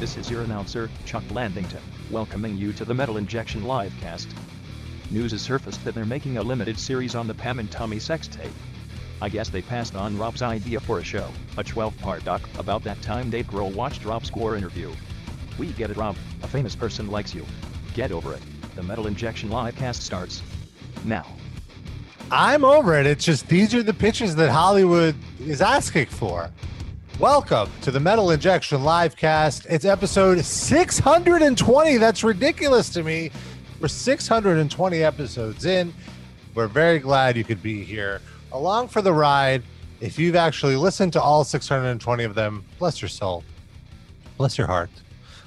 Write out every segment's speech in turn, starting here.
This is your announcer, Chuck Landington, welcoming you to the Metal Injection Livecast. News has surfaced that they're making a limited series on the Pam and Tommy sex tape. I guess they passed on Rob's idea for a show, a 12-part doc about that time Dave Grohl watched Rob's Score interview. We get it, Rob. A famous person likes you. Get over it. The Metal Injection Livecast starts now. I'm over it. It's just these are the pitches that Hollywood is asking for. Welcome to the Metal Injection Livecast. It's episode 620. That's ridiculous to me. We're 620 episodes in. We're very glad you could be here along for the ride. If you've actually listened to all 620 of them, bless your soul, bless your heart,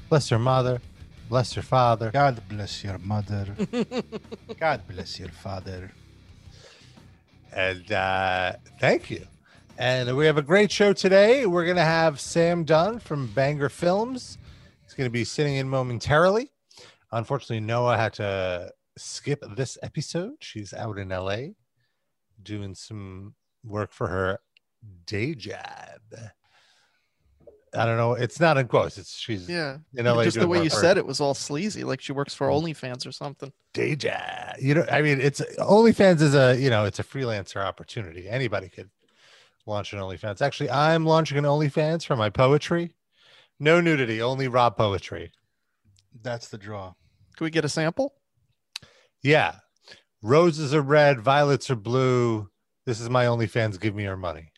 bless your mother, bless your father. God bless your mother. God bless your father. And uh, thank you. And we have a great show today. We're going to have Sam Dunn from Banger Films. He's going to be sitting in momentarily. Unfortunately, Noah had to skip this episode. She's out in LA doing some work for her day job. I don't know. It's not in quotes. It's she's Yeah. in LA. Just the way you said it was all sleazy, like she works for OnlyFans or something. day job. You know, I mean, it's OnlyFans is a you know, it's a freelancer opportunity. Anybody could launch an OnlyFans. Actually, I'm launching an OnlyFans for my poetry. No nudity, only raw poetry. That's the draw. Can we get a sample? Yeah, roses are red, violets are blue. This is my OnlyFans. Give me your money.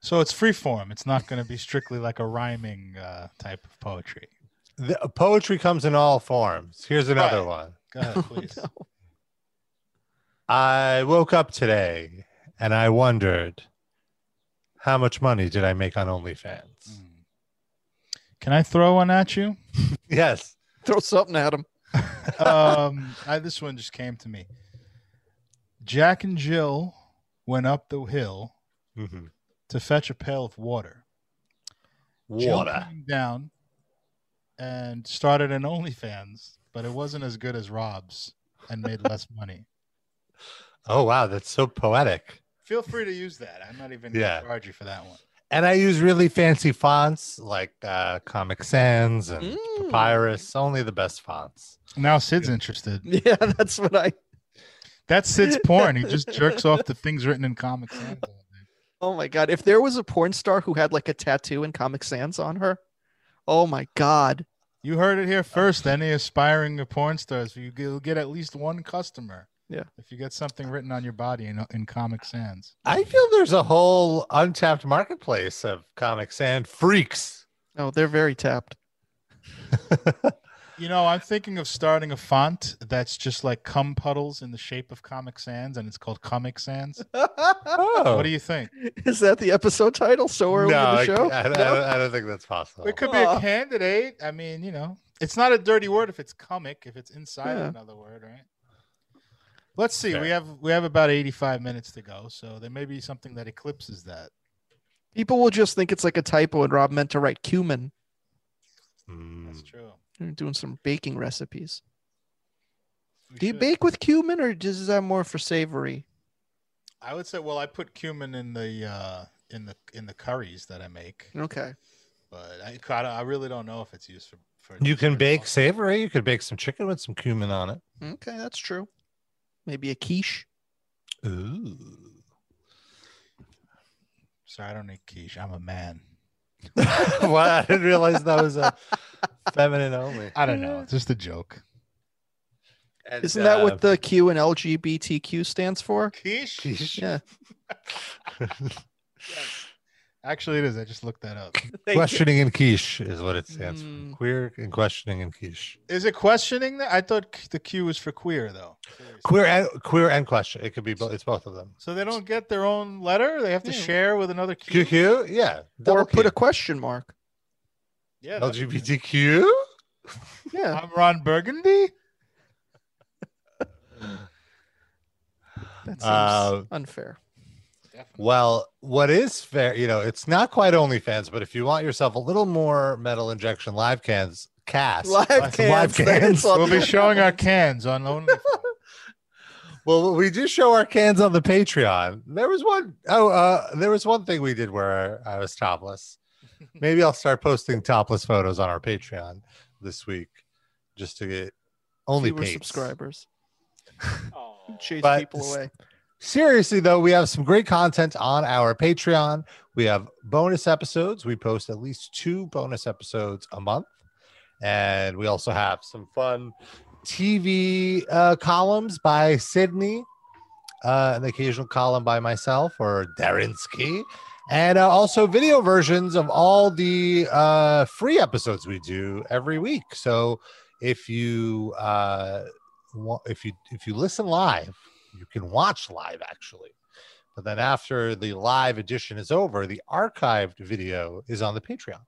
So it's free form. It's not going to be strictly like a rhyming uh, type of poetry. The poetry comes in all forms. Here's another Right. one. Go ahead, please. No. I woke up today and I wondered, how much money did I make on OnlyFans? Mm. Can I throw one at you? Yes. Throw something at him. um, I, this one just came to me. Jack and Jill went up the hill Mhm. to fetch a pail of water. Jill Water. came down and started an OnlyFans, but it wasn't as good as Rob's and made less money. Oh wow, that's so poetic. Feel free to use that. I'm not even Yeah. going to charge you for that one. And I use really fancy fonts like uh, Comic Sans and Mm. Papyrus. Only the best fonts. Now Sid's interested. Yeah, that's what I. That's Sid's porn. He just jerks off the things written in Comic Sans. Oh my god! If there was a porn star who had like a tattoo and Comic Sans on her, oh my god! You heard it here first. Any aspiring porn stars, you will get at least one customer. Yeah. If you get something written on your body in, in Comic Sans. I feel there's a whole untapped marketplace of Comic Sans freaks. No, they're very tapped. You know, I'm thinking of starting a font that's just like cum puddles in the shape of Comic Sans, and it's called Comic Sans. Oh, What do you think? Is that the episode title? So are we no, in the show? I, I No? don't, I don't think that's possible. It could be Aw. a candidate. I mean, you know, it's not a dirty word if it's comic, if it's inside Yeah. another word, right? Let's see. Fair. We have we have about 85 minutes to go, so there may be something that eclipses that. People will just think it's like a typo, and Rob meant to write cumin. Hmm. That's true. You're doing some baking recipes. We Do you should- bake with cumin, or is that more for savory? I would say, well, I put cumin in the uh, in the in the curries that I make, Okay. but I I I really don't know if it's used for. for You can bake also. savory. You could bake some chicken with some cumin on it. Okay, that's true. Maybe a quiche. Ooh. Sorry, I don't need quiche. I'm a man. well, I didn't realize that was a feminine only. I don't know. It's just a joke. And, Isn't that uh, what the Q and LGBTQ stands for? Quiche? quiche? Yeah. Actually, it is. I just looked that up. questioning and quiche is what it stands Mm. for. Queer and questioning and quiche. Is it questioning that? I thought the Q was for queer, though. Seriously. Queer and queer and question. It could be both. It's both of them. So they don't get their own letter. They have to Yeah. share with another Q. QQ, yeah. Or put a Q. question mark. Yeah, LGBTQ. Yeah. I'm Ron Burgundy. That seems Uh, unfair. Definitely. Well, what is fair, you know, it's not quite OnlyFans, but if you want yourself a little more metal injection live cans, cast Live cans, live cans. We'll be showing our cans on OnlyFans. Well, we do show our cans on the Patreon. There was one oh uh there was one thing we did where I was topless. Maybe I'll start posting topless photos on our Patreon this week, just to get only Fewer paid subscribers. Chase But people away. Seriously, though, we have some great content on our Patreon. We have bonus episodes. We post at least two bonus episodes a month. And we also have some fun TV uh, columns by Sydney, uh, an occasional column by myself or Darinsky, and uh, also video versions of all the uh, free episodes we do every week. So if you uh, if you if you listen live, you can watch live actually. But then after the live edition is over, the archived video is on the Patreon.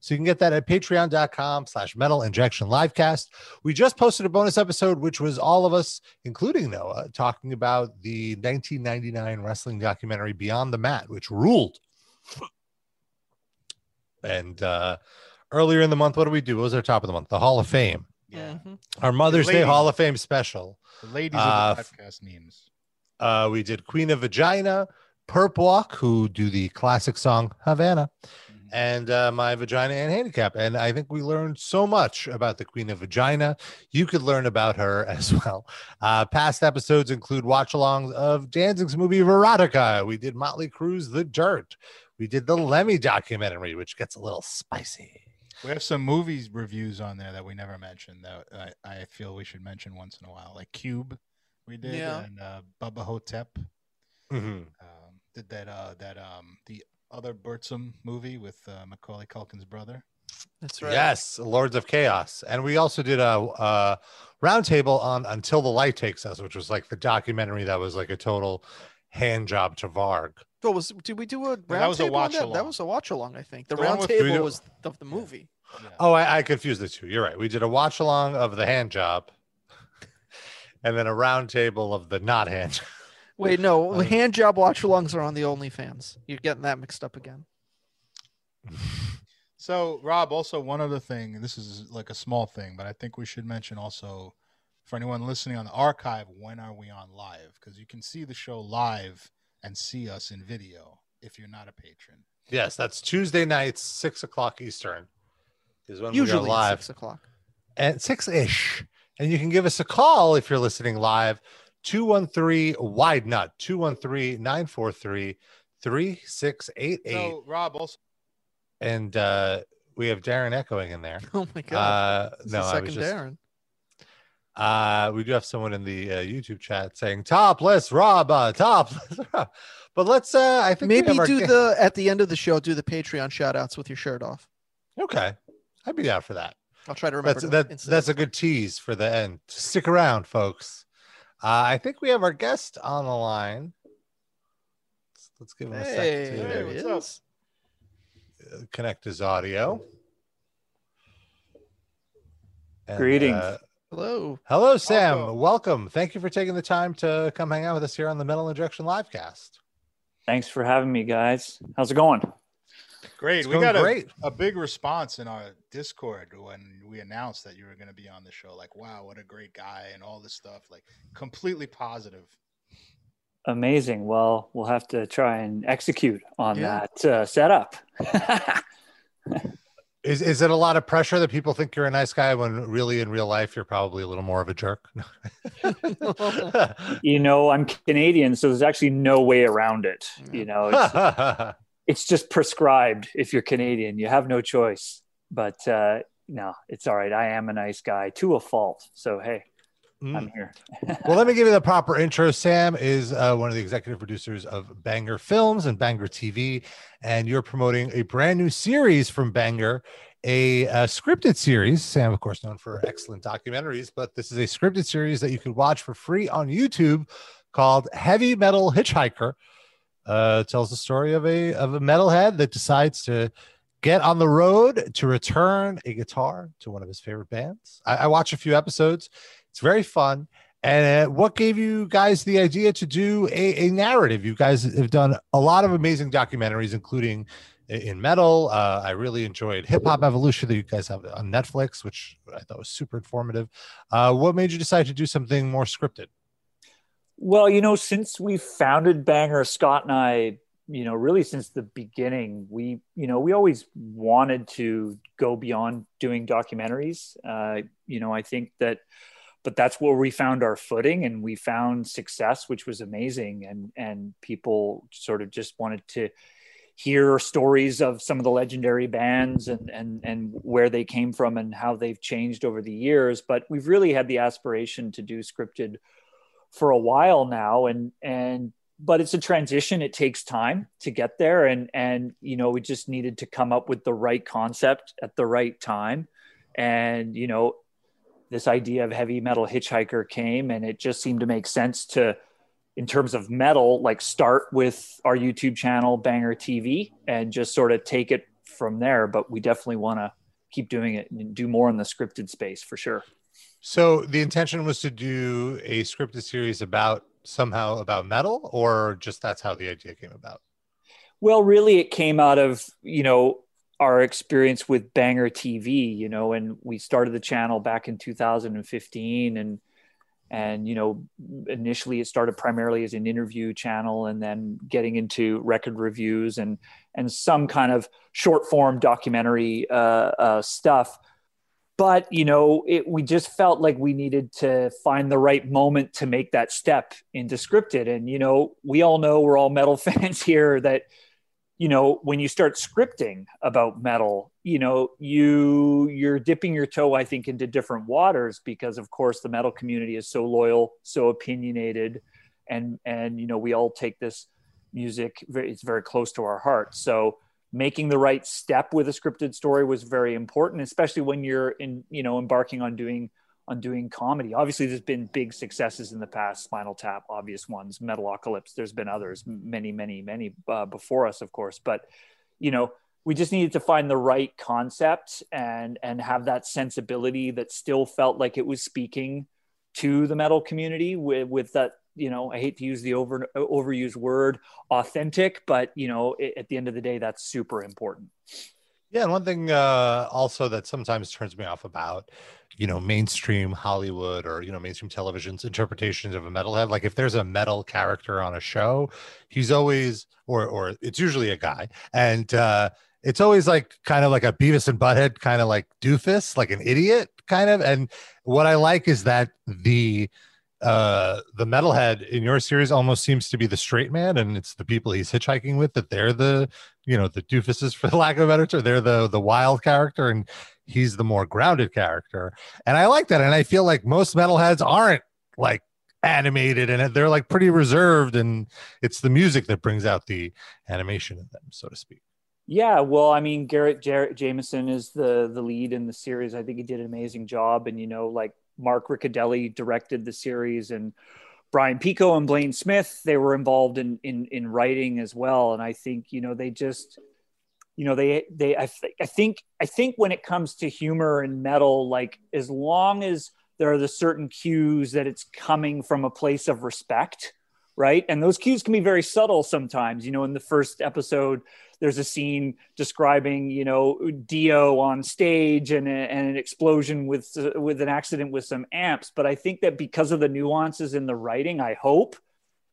So you can get that at patreon.com slash metal injection livecast. We just posted a bonus episode, which was all of us, including Noah, talking about the 1999 wrestling documentary Beyond the Mat, which ruled. And uh, earlier in the month, what do we do? What was our top of the month? The Hall of Fame. Yeah. Mhm. Our Mother's Day. Hall of Fame special. The ladies Uh, of the podcast memes. Uh, we did Queen of Vagina, Perp Walk, who do the classic song Havana, Mhm. and uh, My Vagina and Handicap. And I think we learned so much about the Queen of Vagina. You could learn about her as well. Uh, past episodes include watch alongs of Danzig's movie Veronica. We did Motley Crue's The Dirt. We did the Lemmy documentary, which gets a little spicy. We have some movies reviews on there that we never mentioned that I, I feel we should mention once in a while, like Cube, we did, Yeah. and uh, Bubba Ho-Tep Mhm. um, did that. Uh, that um, the other Bertram movie with uh, Macaulay Culkin's brother. That's right. Yes, Lords of Chaos, and we also did a, a roundtable on Until the Light Takes Us, which was like the documentary that was like a total hand job to Varg. What was? Did we do a round that was a table on that? That was a watch along, I think. The The one round with- Do we table was of the movie. Yeah. Oh, I, I confused the two. You're right. We did a watch along of the hand job, and then a roundtable of the not hand. job. Wait, no, Um, hand job watch alongs are on the OnlyFans. You're getting that mixed up again. So, Rob, also one other thing, and this is like a small thing, but I think we should mention also for anyone listening on the archive, when are we on live? Because you can see the show live and see us in video if you're not a patron. Yes, that's Tuesday nights, six o'clock Eastern, is when Usually we go at live six o'clock. at six ish. And you can give us a call if you're listening live 213 wide nut 213 943 3688. So, Rob, also And uh, we have Darren echoing in there. Oh my god! Uh, no, the I second was just, Darren. uh, we do have someone in the uh, YouTube chat saying topless Rob, uh, topless Rob. But let's, uh, I think we Maybe have do ga- the at the end of the show. Do the Patreon shout outs with your shirt off. okay. I'd be down for that. I'll try to remember. That's that, insert that's a good tease for the end. Stick around, folks. Uh, I think we have our guest on the line. Let's, let's give him a Hey, second Hey, to he what's up? is. uh, connect his audio. And, Greetings. uh, Hello. hello, Sam. Welcome. Welcome. Thank you for taking the time to come hang out with us here on the Metal Injection Livecast. Thanks for having me, guys. How's it going? Great. It's we got a, great. a big response in our Discord when we announced that you were going to be on the show. Like, wow, what a great guy, and all this stuff. Like, completely positive. Amazing. Well, we'll have to try and execute on Yeah. that uh, setup. Is is it a lot of pressure that people think you're a nice guy when really in real life you're probably a little more of a jerk? you know, I'm Canadian, so there's actually no way around it. You know, it's, just prescribed if you're Canadian. You have no choice. But uh, no, it's all right. I am a nice guy to a fault. So, hey, Mm. I'm here. well, let me give you the proper intro. Sam is uh, one of the executive producers of Banger Films and Banger TV, and you're promoting a brand new series from Banger, a, uh scripted series. Sam, of course, known for excellent documentaries, but this is a scripted series that you can watch for free on YouTube called Heavy Metal Hitchhiker. Uh, tells the story of a of a metalhead that decides to get on the road to return a guitar to one of his favorite bands. I, I watch a few episodes. It's very fun. And uh, what gave you guys the idea to do a, a narrative? You guys have done a lot of amazing documentaries, including in metal. Uh, I really enjoyed Hip Hop Evolution that you guys have on Netflix, which I thought was super informative. Uh, what made you decide to do something more scripted? Well, you know, since we founded Banger, Scott and I you know, really since the beginning, we, you know, we always wanted to go beyond doing documentaries. Uh, you know, I think that, but that's where we found our footing and we found success, which was amazing. And, and people sort of just wanted to hear stories of some of the legendary bands and, and, and where they came from and how they've changed over the years. But we've really had the aspiration to do scripted for a while now. And, and, but it's a transition. It takes time to get there and and you know we just needed to come up with the right concept at the right time. And you know this idea of heavy metal hitchhiker came and it just seemed to make sense to in terms of metal like start with our youtube channel banger tv and just sort of take it from there. But we definitely want to keep doing it and do more in the scripted space for sure so the intention was to do a scripted series about somehow about metal or just that's how the idea came about? Well really it came out of you know our experience with banger tv you know and we started the channel back in 2015 and and you know initially it started primarily as an interview channel and then getting into record reviews and and some kind of short form documentary uh, uh, stuff but you know it, we just felt like we needed to find the right moment to make that step into scripted and you know we all know we're all metal fans here that you know when you start scripting about metal you know you you're dipping your toe i think into different waters because of course the metal community is so loyal so opinionated and and you know we all take this music very, it's very close to our hearts. So making the right step with a scripted story was very important especially when you're in you know embarking on doing on doing comedy. Obviously there's been big successes in the past spinal tap obvious ones metalocalypse there's been others many many many uh, before us of course but you know we just needed to find the right concept and and have that sensibility that still felt like it was speaking to the metal community with with that you know, I hate to use the over overused word authentic, but you know, it, at the end of the day, that's super important. Yeah, and one thing uh, also that sometimes turns me off about, you know, mainstream Hollywood or you know mainstream television's interpretations of a metalhead. Like if there's a metal character on a show, he's always or or it's usually a guy, and uh, it's always like kind of like a Beavis and Butthead kind of like doofus, like an idiot kind of. And what I like is that the uh the metalhead in your series almost seems to be the straight man and it's the people he's hitchhiking with that they're the you know the doofuses for the lack of a better term. They're the the wild character and he's the more grounded character. And i like that and i feel like most metalheads aren't like animated and they're like pretty reserved and it's the music that brings out the animation in them so to speak. Yeah, well, I mean, Garrett Jarrett Jameson is the the lead in the series. I think he did an amazing job, and you know, like Mark Riccadelli directed the series, and Brian Pico and Blaine Smith they were involved in in in writing as well. And I think you know they just you know they they I, th- I think I think when it comes to humor and metal, like as long as there are the certain cues that it's coming from a place of respect right? And those cues can be very subtle sometimes. You know, in the first episode, there's a scene describing, you know, Dio on stage and, and an explosion with uh, with an accident with some amps. But I think that because of the nuances in the writing, I hope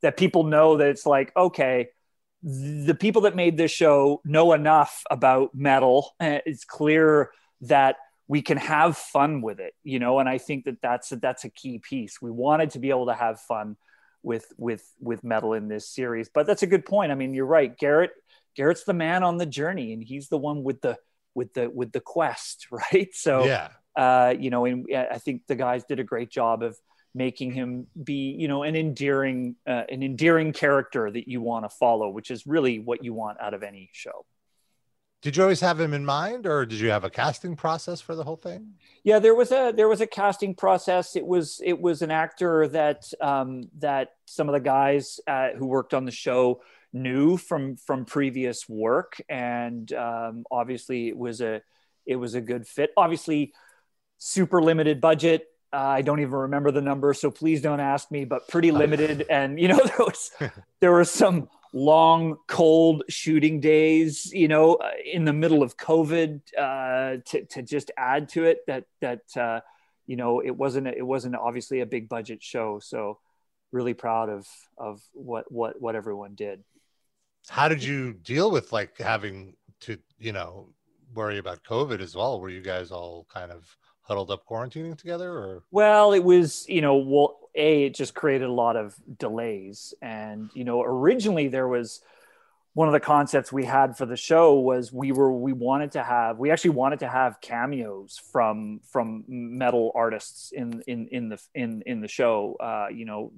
that people know that it's like, okay, the people that made this show know enough about metal. It's clear that we can have fun with it, you know, and I think that that's that's a key piece. We wanted to be able to have fun with with with metal in this series. But that's a good point. I mean, you're right. Garrett Garrett's the man on the journey, and he's the one with the with the with the quest, right? So yeah, uh, you know, and I think the guys did a great job of making him be you know an endearing uh, an endearing character that you want to follow which is really what you want out of any show did you always have him in mind or did you have a casting process for the whole thing? Yeah there was a there was a casting process. It was it was an actor that um, that some of the guys uh, who worked on the show knew from from previous work and um, obviously it was a it was a good fit. Obviously super limited budget. Uh, I don't even remember the number, so please don't ask me. But pretty limited, and you know there was there were some long cold shooting days you know uh, in the middle of covid uh, to, to just add to it that that uh, you know it wasn't it wasn't obviously a big budget show. So really proud of of what what what everyone did. How did you deal with like having to, you know, worry about COVID as well? Were you guys all kind of huddled up quarantining together or? Well, it was, you know, well, A, it just created a lot of delays. And, you know, originally there was one of the concepts we had for the show was we were we wanted to have we actually wanted to have cameos from from metal artists in in in the in in the show uh you know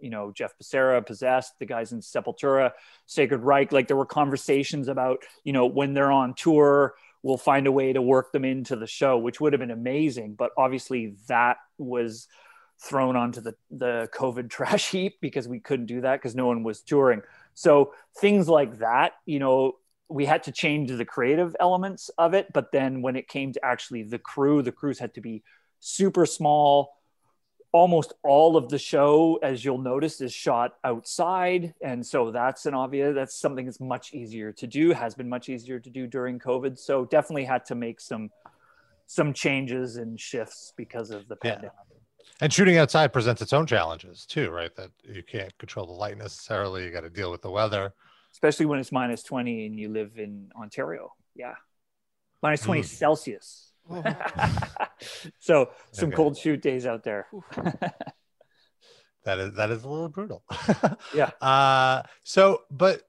you know Jeff Becerra, Possessed, the guys in Sepultura, Sacred Reich. Like there were conversations about you know when they're on tour, we'll find a way to work them into the show, which would have been amazing. But obviously that was thrown onto the the COVID trash heap because we couldn't do that because no one was touring. So things like that, you know, we had to change the creative elements of it. But then when it came to actually the crew, the crews had to be super small almost all of the show, as you'll notice, is shot outside. And so that's an obvious, that's something that's much easier to do, has been much easier to do during COVID. So definitely had to make some some changes and shifts because of the Yeah. Pandemic. and shooting outside presents its own challenges too, right? That you can't control the light necessarily. You got to deal with the weather. Especially when it's minus 20 and you live in Ontario. Yeah. Minus 20 Mm. Celsius. Oh, so some Okay. cold shoot days out there. That is that is a little brutal. Yeah. Uh so but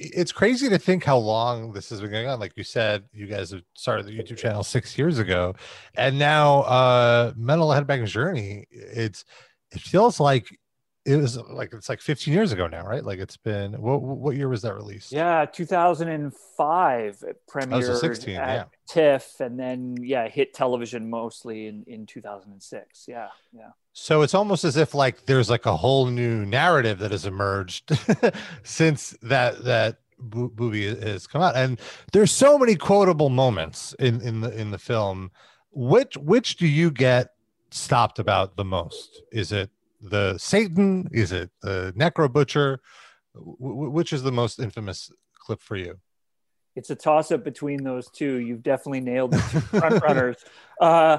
it's crazy to think how long this has been going on. Like you said, you guys have started the YouTube channel six years ago, and now uh Metal Headbangers Journey, it's it feels like it was uh, like it's like 15 years ago now, right? Like it's been what what year was that released? Yeah, 2005 it premiered 16, at yeah. TIFF, and then yeah, hit television mostly in in 2006. Yeah, yeah. So it's almost as if like there's like a whole new narrative that has emerged since that that movie has come out, and there's so many quotable moments in in the in the film. Which which do you get stopped about the most? Is it the Satan? Is it the Necro Butcher? Wh- which is the most infamous clip for you? It's a toss up between those two. You've definitely nailed the two front runners. Uh,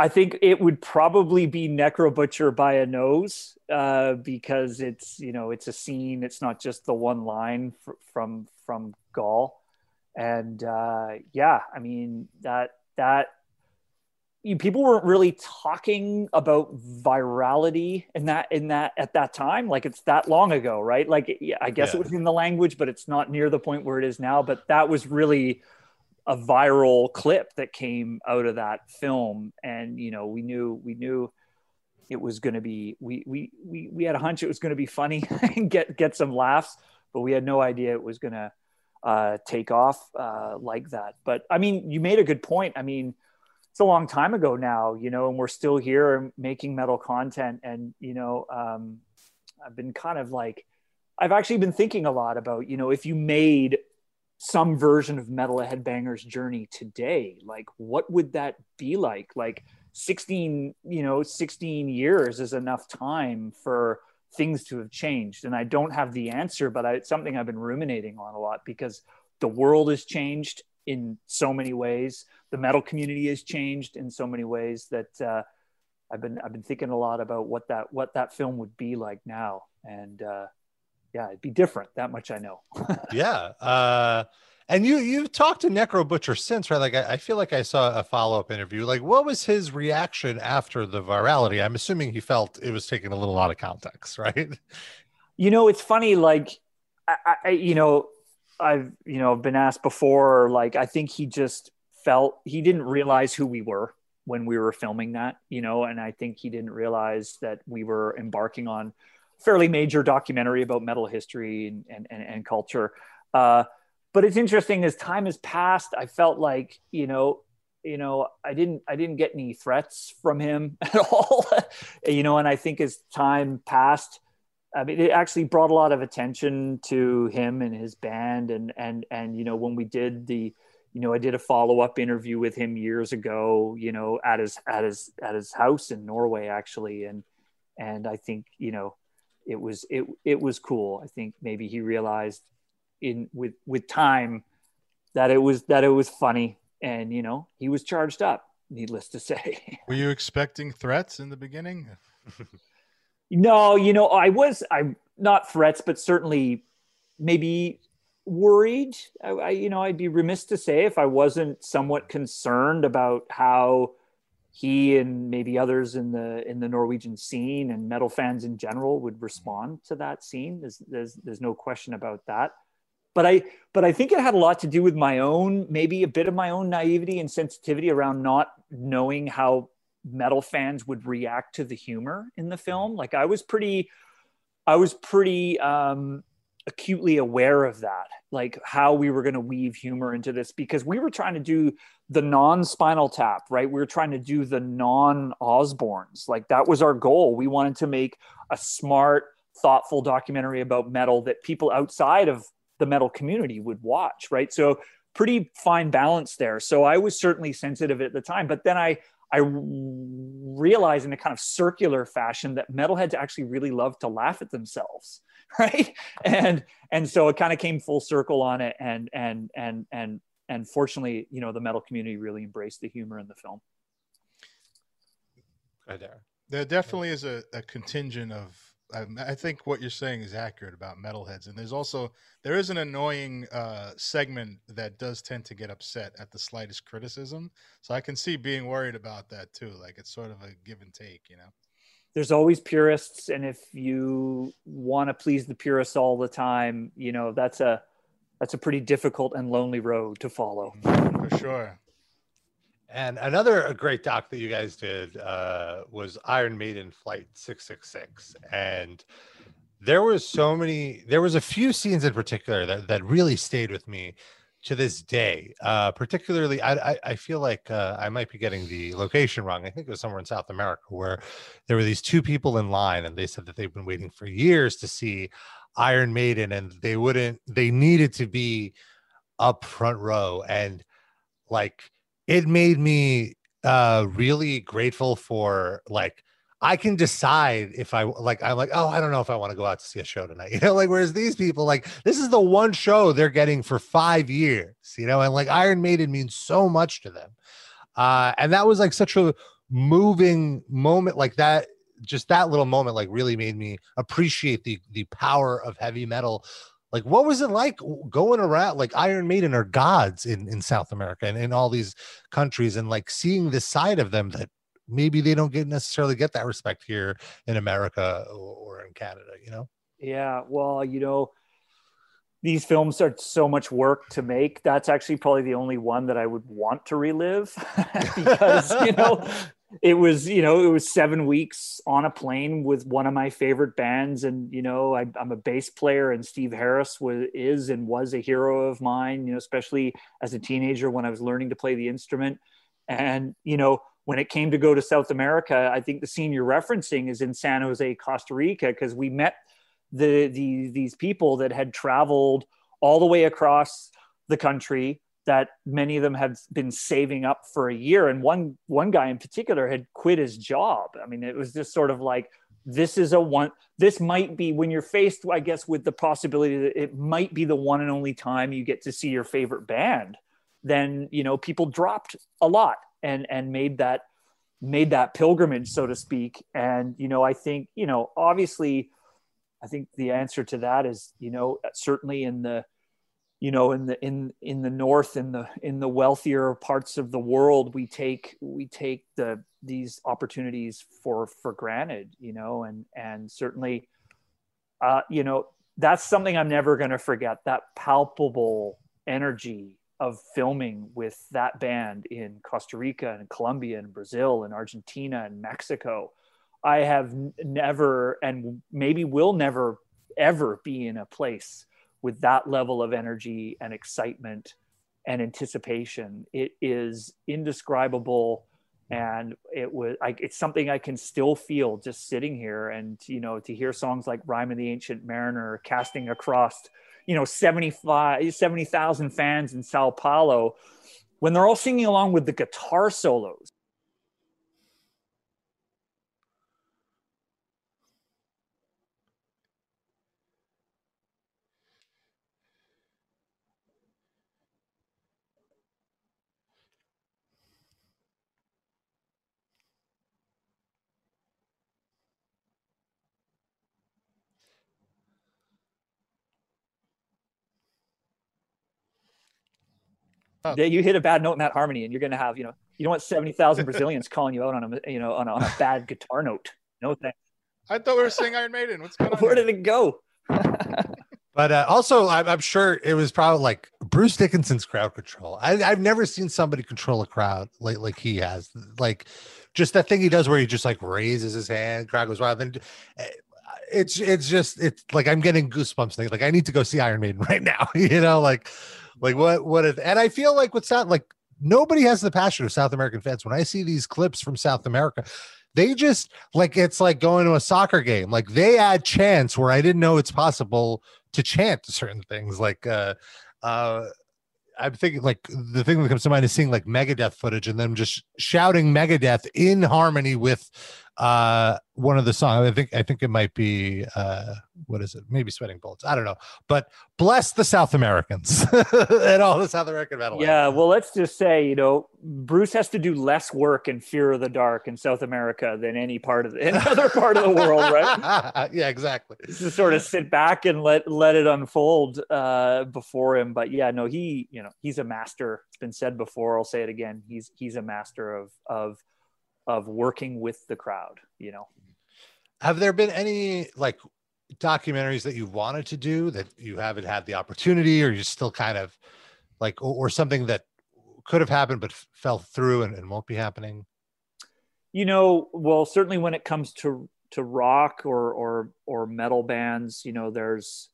I think it would probably be Necro Butcher by a nose uh, because it's you know it's a scene. It's not just the one line fr- from from Gaahl, and uh, yeah, I mean that that you, people weren't really talking about virality in that in that at that time. Like it's that long ago, right? Like yeah, I guess Yeah. it was in the language, but it's not near the point where it is now. But that was really a viral clip that came out of that film and you know we knew we knew it was going to be we we we we had a hunch it was going to be funny and get get some laughs but we had no idea it was going to uh, take off uh, like that but i mean you made a good point i mean it's a long time ago now you know and we're still here making metal content. And you know um, i've been kind of like i've actually been thinking a lot about you know if you made some version of metal headbangers journey today like what would that be like? Like 16 you know 16 years is enough time for things to have changed. And i don't have the answer but I, it's something i've been ruminating on a lot because the world has changed in so many ways. The metal community has changed in so many ways that uh, i've been i've been thinking a lot about what that what that film would be like now. And uh, yeah it'd be different. That much i know. Yeah uh and you you've talked to necro butcher since right? Like i, I feel like i saw a follow-up interview. Like what was his reaction after the virality? I'm assuming he felt it was taken a little out of context right? You know, it's funny. Like, I, I, you know, I've, you know, been asked before. Like, I think he just felt he didn't realize who we were when we were filming that. You know, and I think he didn't realize that we were embarking on fairly major documentary about metal history and and and, and culture. Uh, but it's interesting as time has passed. I felt like, you know, you know, I didn't I didn't get any threats from him at all. you know, and I think as time passed I mean, it actually brought a lot of attention to him and his band, and and and you know when we did the, you know, I did a follow up interview with him years ago, you know, at his at his at his house in Norway actually, and and I think you know, it was it it was cool. I think maybe he realized in with with time that it was that it was funny, and you know, he was charged up. Needless to say. Were you expecting threats in the beginning? No, you know, I was I not threats, but certainly maybe worried. I, I, you know, I'd be remiss to say if I wasn't somewhat concerned about how he and maybe others in the in the Norwegian scene and metal fans in general would respond to that scene. There's there's, there's no question about that. But I but I think it had a lot to do with my own maybe a bit of my own naivety and sensitivity around not knowing how metal fans would react to the humor in the film. Like I was pretty I was pretty um acutely aware of that, like how we were going to weave humor into this because we were trying to do the non spinal tap, right? We were trying to do the non Osbournes. Like that was our goal. We wanted to make a smart, thoughtful documentary about metal that people outside of the metal community would watch, right? So pretty fine balance there. So I was certainly sensitive at the time, but then I I realized in a kind of circular fashion that metalheads actually really love to laugh at themselves. right and and so it kind of came full circle on it and and and and and fortunately you know the metal community really embraced the humor in the film right there there definitely is a, a contingent of I think what you're saying is accurate about metalheads, and there's also there is an annoying uh, segment that does tend to get upset at the slightest criticism. So I can see being worried about that too. Like it's sort of a give and take, you know there's always purists and if you want to please the purists all the time you know that's a that's a pretty difficult and lonely road to follow for sure and another great doc that you guys did uh, was iron maiden flight 666 and there was so many there was a few scenes in particular that, that really stayed with me to this day. Uh, particularly, I, I, I feel like uh, I might be getting the location wrong. I think it was somewhere in South America where there were these two people in line, and they said that they've been waiting for years to see Iron Maiden, and they wouldn't. They needed to be up front row, and like it made me uh really grateful for like I can decide if I like, I'm like, oh, I don't know if I want to go out to see a show tonight. You know, like, whereas these people, like, this is the one show they're getting for five years, you know, and like Iron Maiden means so much to them. Uh, and that was like such a moving moment, like that, just that little moment, like, really made me appreciate the the power of heavy metal. Like, what was it like going around? Like, Iron Maiden are gods in in South America and in all these countries, and like seeing this side of them that maybe they don't get necessarily get that respect here in America or, or in Canada, you know? Yeah, well, you know, these films are so much work to make. That's actually probably the only one that I would want to relive because, you know, it was, you know, it was seven weeks on a plane with one of my favorite bands. And, you know, I, am a bass player and Steve Harris was, is and was a hero of mine, you know, especially as a teenager when I was learning to play the instrument. And, you know, when it came to go to South America, I think the scene you're referencing is in San Jose, Costa Rica, because we met the, the these people that had traveled all the way across the country that many of them had been saving up for a year. And one one guy in particular had quit his job. I mean it was just sort of like this is a one this might be when you're faced i guess with the possibility that it might be the one and only time you get to see your favorite band then you know people dropped a lot and and made that made that pilgrimage so to speak. And you know i think you know obviously i think the answer to that is you know certainly in the you know in the in in the north in the in the wealthier parts of the world we take we take the these opportunities for for granted you know and and certainly uh you know that's something i'm never going to forget that palpable energy of filming with that band in Costa Rica and Colombia and Brazil and Argentina and Mexico. I have never and maybe will never ever be in a place with that level of energy and excitement and anticipation. It is indescribable and it was I, it's something i can still feel just sitting here and you know to hear songs like rime of the ancient mariner casting across you know 75 70,000 fans in Sao Paulo when they're all singing along with the guitar solos up. You hit a bad note in that harmony, and you're going to have, you know, you don't want seventy thousand Brazilians calling you out on a, you know, on a, on a bad guitar note. No thanks. I thought we were saying Iron Maiden. What's going on? Where here? did it go? But uh, also, I'm, I'm sure it was probably like Bruce Dickinson's crowd control. I, I've never seen somebody control a crowd like like he has. Like just that thing he does where he just like raises his hand, crowd goes wild. Then uh, it's it's just it's like I'm getting goosebumps. Like, like I need to go see Iron Maiden right now. you know, like like what what if? And I feel like with South like nobody has the passion of South American fans. When I see these clips from South America, they just like it's like going to a soccer game. Like they add chants where I didn't know it's possible to chant certain things. Like uh uh I'm thinking like the thing that comes to mind is seeing like Megadeth footage and them just shouting Megadeth in harmony with uh one of the songs. I think I think it might be uh what is it? Maybe Sweating Bullets. I don't know. But bless the South Americans and all the South American metal. Yeah, well, let's just say, you know, Bruce has to do less work in Fear of the Dark in South America than any part of the, any other part of the world, right? yeah, exactly. Just sort of sit back and let let it unfold uh, before him. But yeah, no, he, you know, he's a master. It's been said before. I'll say it again. He's he's a master of of of working with the crowd. You know. Have there been any like documentaries that you wanted to do that you haven't had the opportunity, or you're still kind of like, or, or something that could have happened but f- fell through and, and won't be happening? you know well certainly when it comes to to rock or or or metal bands you know there's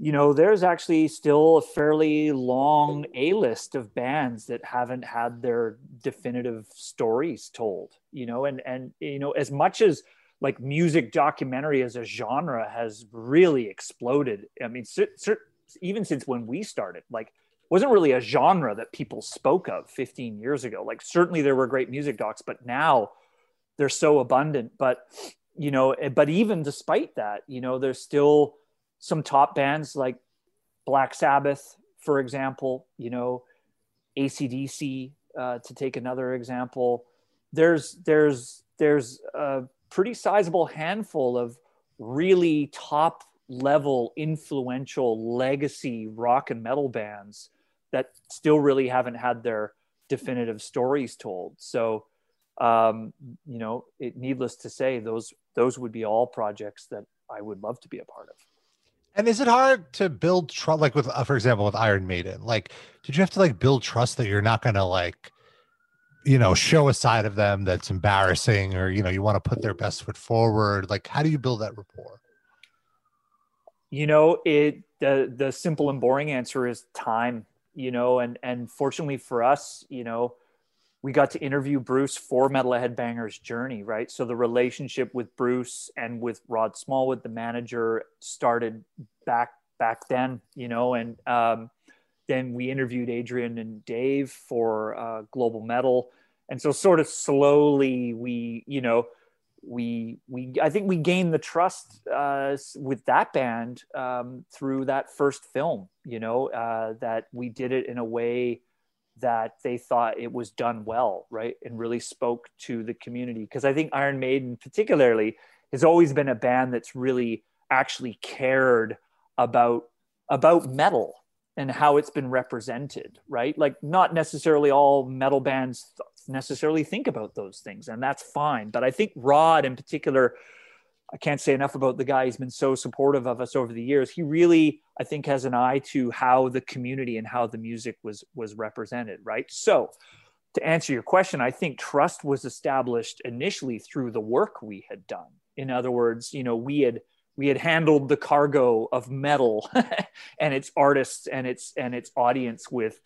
you know there's actually still a fairly long a list of bands that haven't had their definitive stories told you know and and you know as much as like music documentary as a genre has really exploded i mean cer- even since when we started like wasn't really a genre that people spoke of 15 years ago. Like certainly there were great music docs, but now they're so abundant. But you know, eh, but even despite that, you know, there's still some top bands like Black Sabbath, for example. You know, ACDC, uh, to take another example. There's there's there's a pretty sizable handful of really top level influential legacy rock and metal bands that still really haven't had their definitive stories told. So, um, you know, it needless to say, those those would be all projects that I would love to be a part of. And is it hard to build trust, like with, uh, for example, with Iron Maiden? Like, did you have to like build trust that you're not going to like, you know, show a side of them that's embarrassing, or you know, you want to put their best foot forward? Like, how do you build that rapport? You know, it the the simple and boring answer is time. You know, and and fortunately for us, you know, we got to interview Bruce for Metalhead Banger's journey, right? So the relationship with Bruce and with Rod Smallwood, the manager, started back back then, you know, and um, then we interviewed Adrian and Dave for uh, Global Metal, and so sort of slowly we, you know, we we I think we gained the trust uh, with that band um, through that first film, you know, uh, that we did it in a way that they thought it was done well, right? And really spoke to the community. Because I think Iron Maiden, particularly, has always been a band that's really actually cared about about metal and how it's been represented, right? Like not necessarily all metal bands necessarily think about those things, and that's fine. But I think Rod in particular, I can't say enough about the guy. He's been so supportive of us over the years. He really, I think, has an eye to how the community and how the music was was represented, right? So, to answer your question, I think trust was established initially through the work we had done. In other words, you know, we had we had handled the cargo of metal and its artists and its and its audience with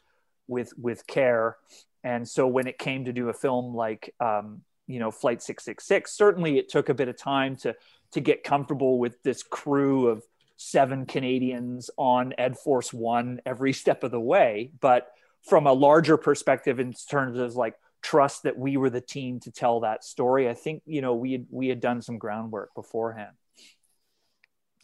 with with care. And so when it came to do a film like um, you know flight 666 certainly it took a bit of time to to get comfortable with this crew of seven canadians on ed force one every step of the way but from a larger perspective in terms of like trust that we were the team to tell that story i think you know we had we had done some groundwork beforehand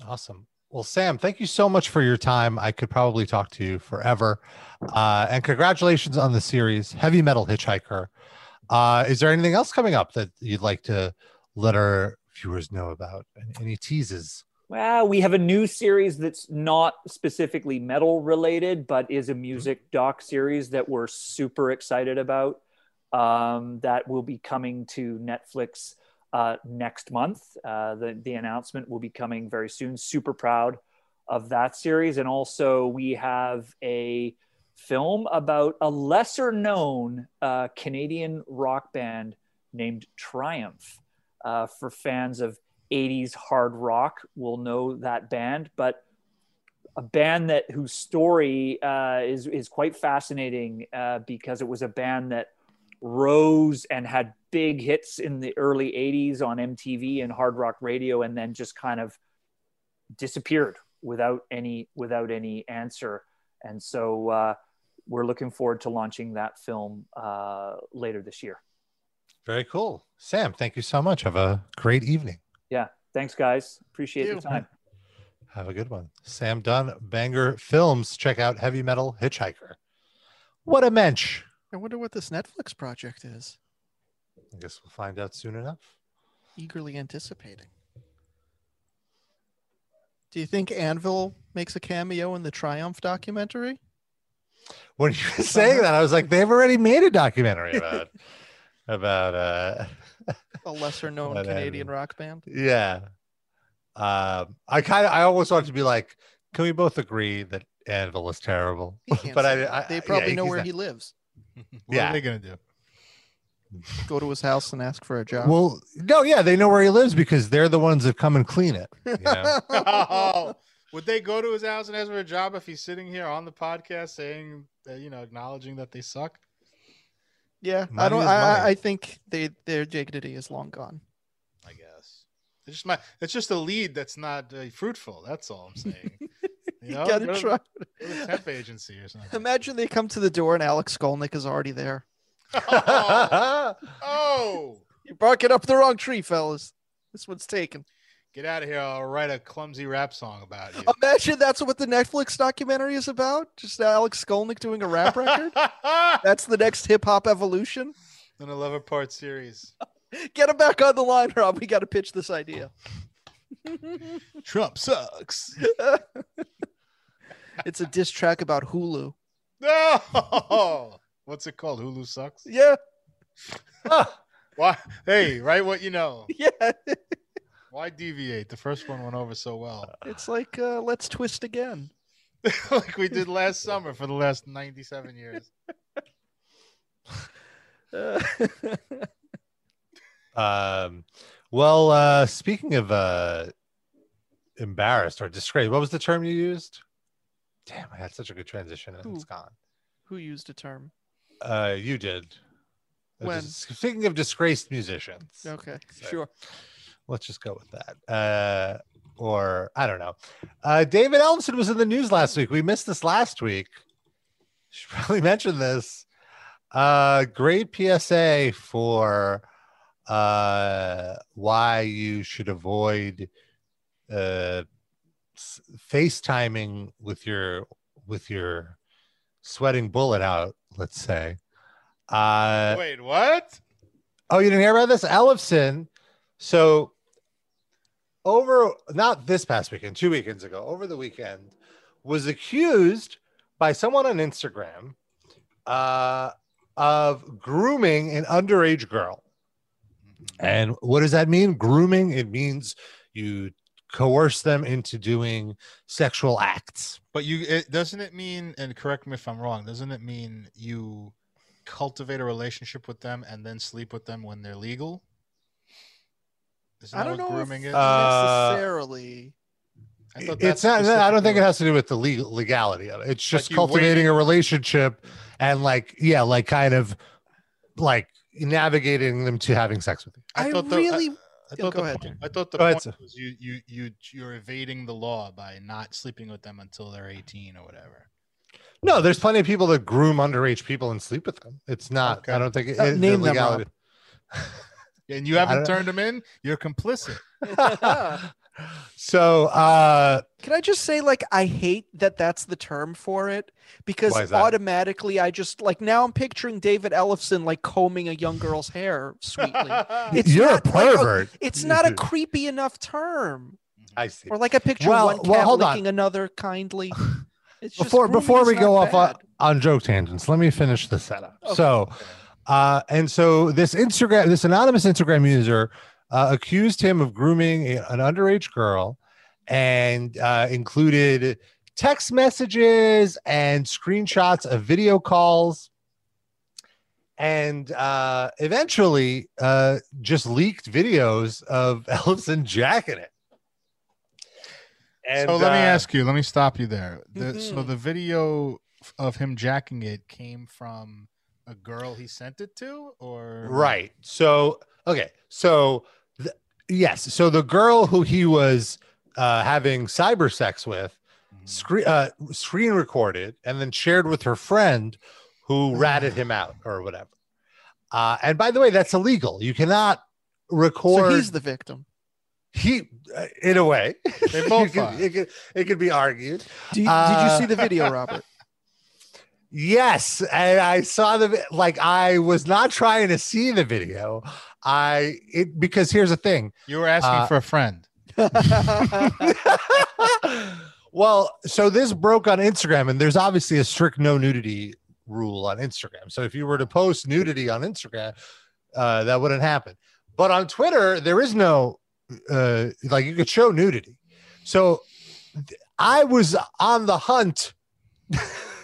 Awesome. Well, Sam, thank you so much for your time. I could probably talk to you forever. Uh, and congratulations on the series, Heavy Metal Hitchhiker. Uh, is there anything else coming up that you'd like to let our viewers know about? Any, teases? Well, we have a new series that's not specifically metal related, but is a music doc series that we're super excited about. Um, that will be coming to Netflix uh, next month. Uh, the the announcement will be coming very soon. Super proud of that series, and also we have a film about a lesser known uh, Canadian rock band named Triumph. Uh, for fans of 80s hard rock will know that band, but a band that whose story uh, is is quite fascinating uh, because it was a band that rose and had big hits in the early 80s on MTV and hard rock radio and then just kind of disappeared without any without any answer and so uh, we're looking forward to launching that film uh, later this year Very cool. Sam, thank you so much. Have a great evening. yeah thanks guys appreciate Thank the time Have a good one. Sam Dunn, Banger Films. Check out Heavy Metal Hitchhiker. What a mensch. I wonder what this Netflix project is. I guess we'll find out soon enough. Eagerly anticipating. Do you think Anvil makes a cameo in the Triumph documentary? When you were saying that, I was like, they've already made a documentary about about uh A lesser known What Canadian Anvil? rock band? yeah. Um I kind of I always wanted to be like, can we both agree that Anvil is terrible? But I. I they yeah, probably know where not- he lives. what Yeah. are they gonna do? Go to his house and ask for a job. Well, no, yeah, they know where he lives because they're the ones that come and clean it. You know? oh, would they go to his house and ask for a job if he's sitting here on the podcast saying, that, you know, acknowledging that they suck? yeah, I don't. I, I- think they their dignity is long gone. I guess it's just my. It's just a lead that's not uh, fruitful. That's all I'm saying. You You know, gotta go to- try. go to temp agency or something. Imagine they come to the door and Alex Skolnick is already there. oh, oh, You're barking up the wrong tree, fellas. This one's taken. Get out of here! I'll write a clumsy rap song about you. Imagine that's what the Netflix documentary is about. Just Alex Skolnick doing a rap record. That's the next hip hop evolution. An 11 part series. Get him back on the line, Rob. We got to pitch this idea. Trump sucks. It's a diss track about Hulu. No. What's it called? Hulu sucks. Yeah, Why? Hey, write what you know. yeah. Why deviate? The first one went over so well, It's like uh, let's twist again. like we did last summer for the last 97 years. Uh, Um, well, uh, speaking of uh, embarrassed or disgraced, what was the term you used? Damn, I had such a good transition and it's Ooh. gone. who used a term? Uh, you did. When? speaking of disgraced musicians, Okay, So- sure. Let's just go with that. Uh, or I don't know. Uh, David Ellefson was in the news last week. We missed this last week. Should probably mention this. Uh, great PSA for uh, why you should avoid uh, FaceTiming with your with your sweating bullet out. Let's say. Uh, Wait, what? Oh, you didn't hear about this? Ellefson. So over not this past weekend, two weekends ago, over the weekend, was accused by someone on Instagram uh, of grooming an underage girl. And what does that mean? Grooming, it means you coerce them into doing sexual acts. But you it doesn't it mean and correct me if I'm wrong, doesn't it mean you cultivate a relationship with them and then sleep with them when they're legal? Isn't I don't what know grooming if is? Uh, necessarily. I thought it's not i don't think it has to do with the legal legality of it it's just you cultivating waiting- a relationship and like yeah like kind of like navigating them to having sex with you I, thought the- really. I thought go the ahead, point, I thought the Go ahead, point sir. was you you you you're evading the law by not sleeping with them until they're 18 or whatever. no there's plenty of people that groom underage people and sleep with them it's not Okay. i don't think it, Uh, it- the name them, legality And you haven't turned them in, you're complicit. so uh Can I just say, like, I hate that that's the term for it because Why is that? automatically I just like now I'm picturing David Ellefson like combing a young girl's hair sweetly. It's you're a not like a- pervert It's not a creepy enough term. I see. Or like a picture Well- of one cat well, hold on. licking another kindly. It's before grooming before we not go off bad. on, on joke tangents, let me finish the setup. Okay. So, uh, and so this Instagram, this anonymous Instagram user uh, accused him of grooming a- an underage girl, and uh, included text messages and screenshots of video calls. And uh, eventually, uh, just leaked videos of Ellefson jacking it. And, so let me uh, ask you. Let me stop you there. The, So Mhm. the video of him jacking it came from a girl he sent it to, or Right. So, okay. So, th- yes. So the girl who he was uh, having cyber sex with Mhm. screen uh, screen recorded and then shared with her friend who ratted him out or whatever. Uh, and by the way, that's illegal. You cannot record. So he's the victim. he, uh, in a way, They both You are. could- it, could, it could be argued. Do you, Uh, did you see the video, Robert? Yes, and I saw the like. I was not trying to see the video. I it because here's the thing. You were asking Uh, for a friend. well, so this broke on Instagram, and there's obviously a strict no nudity rule on Instagram. So if you were to post nudity on Instagram, uh, that wouldn't happen. But on Twitter, there is no uh, like you could show nudity. So th- I was on the hunt.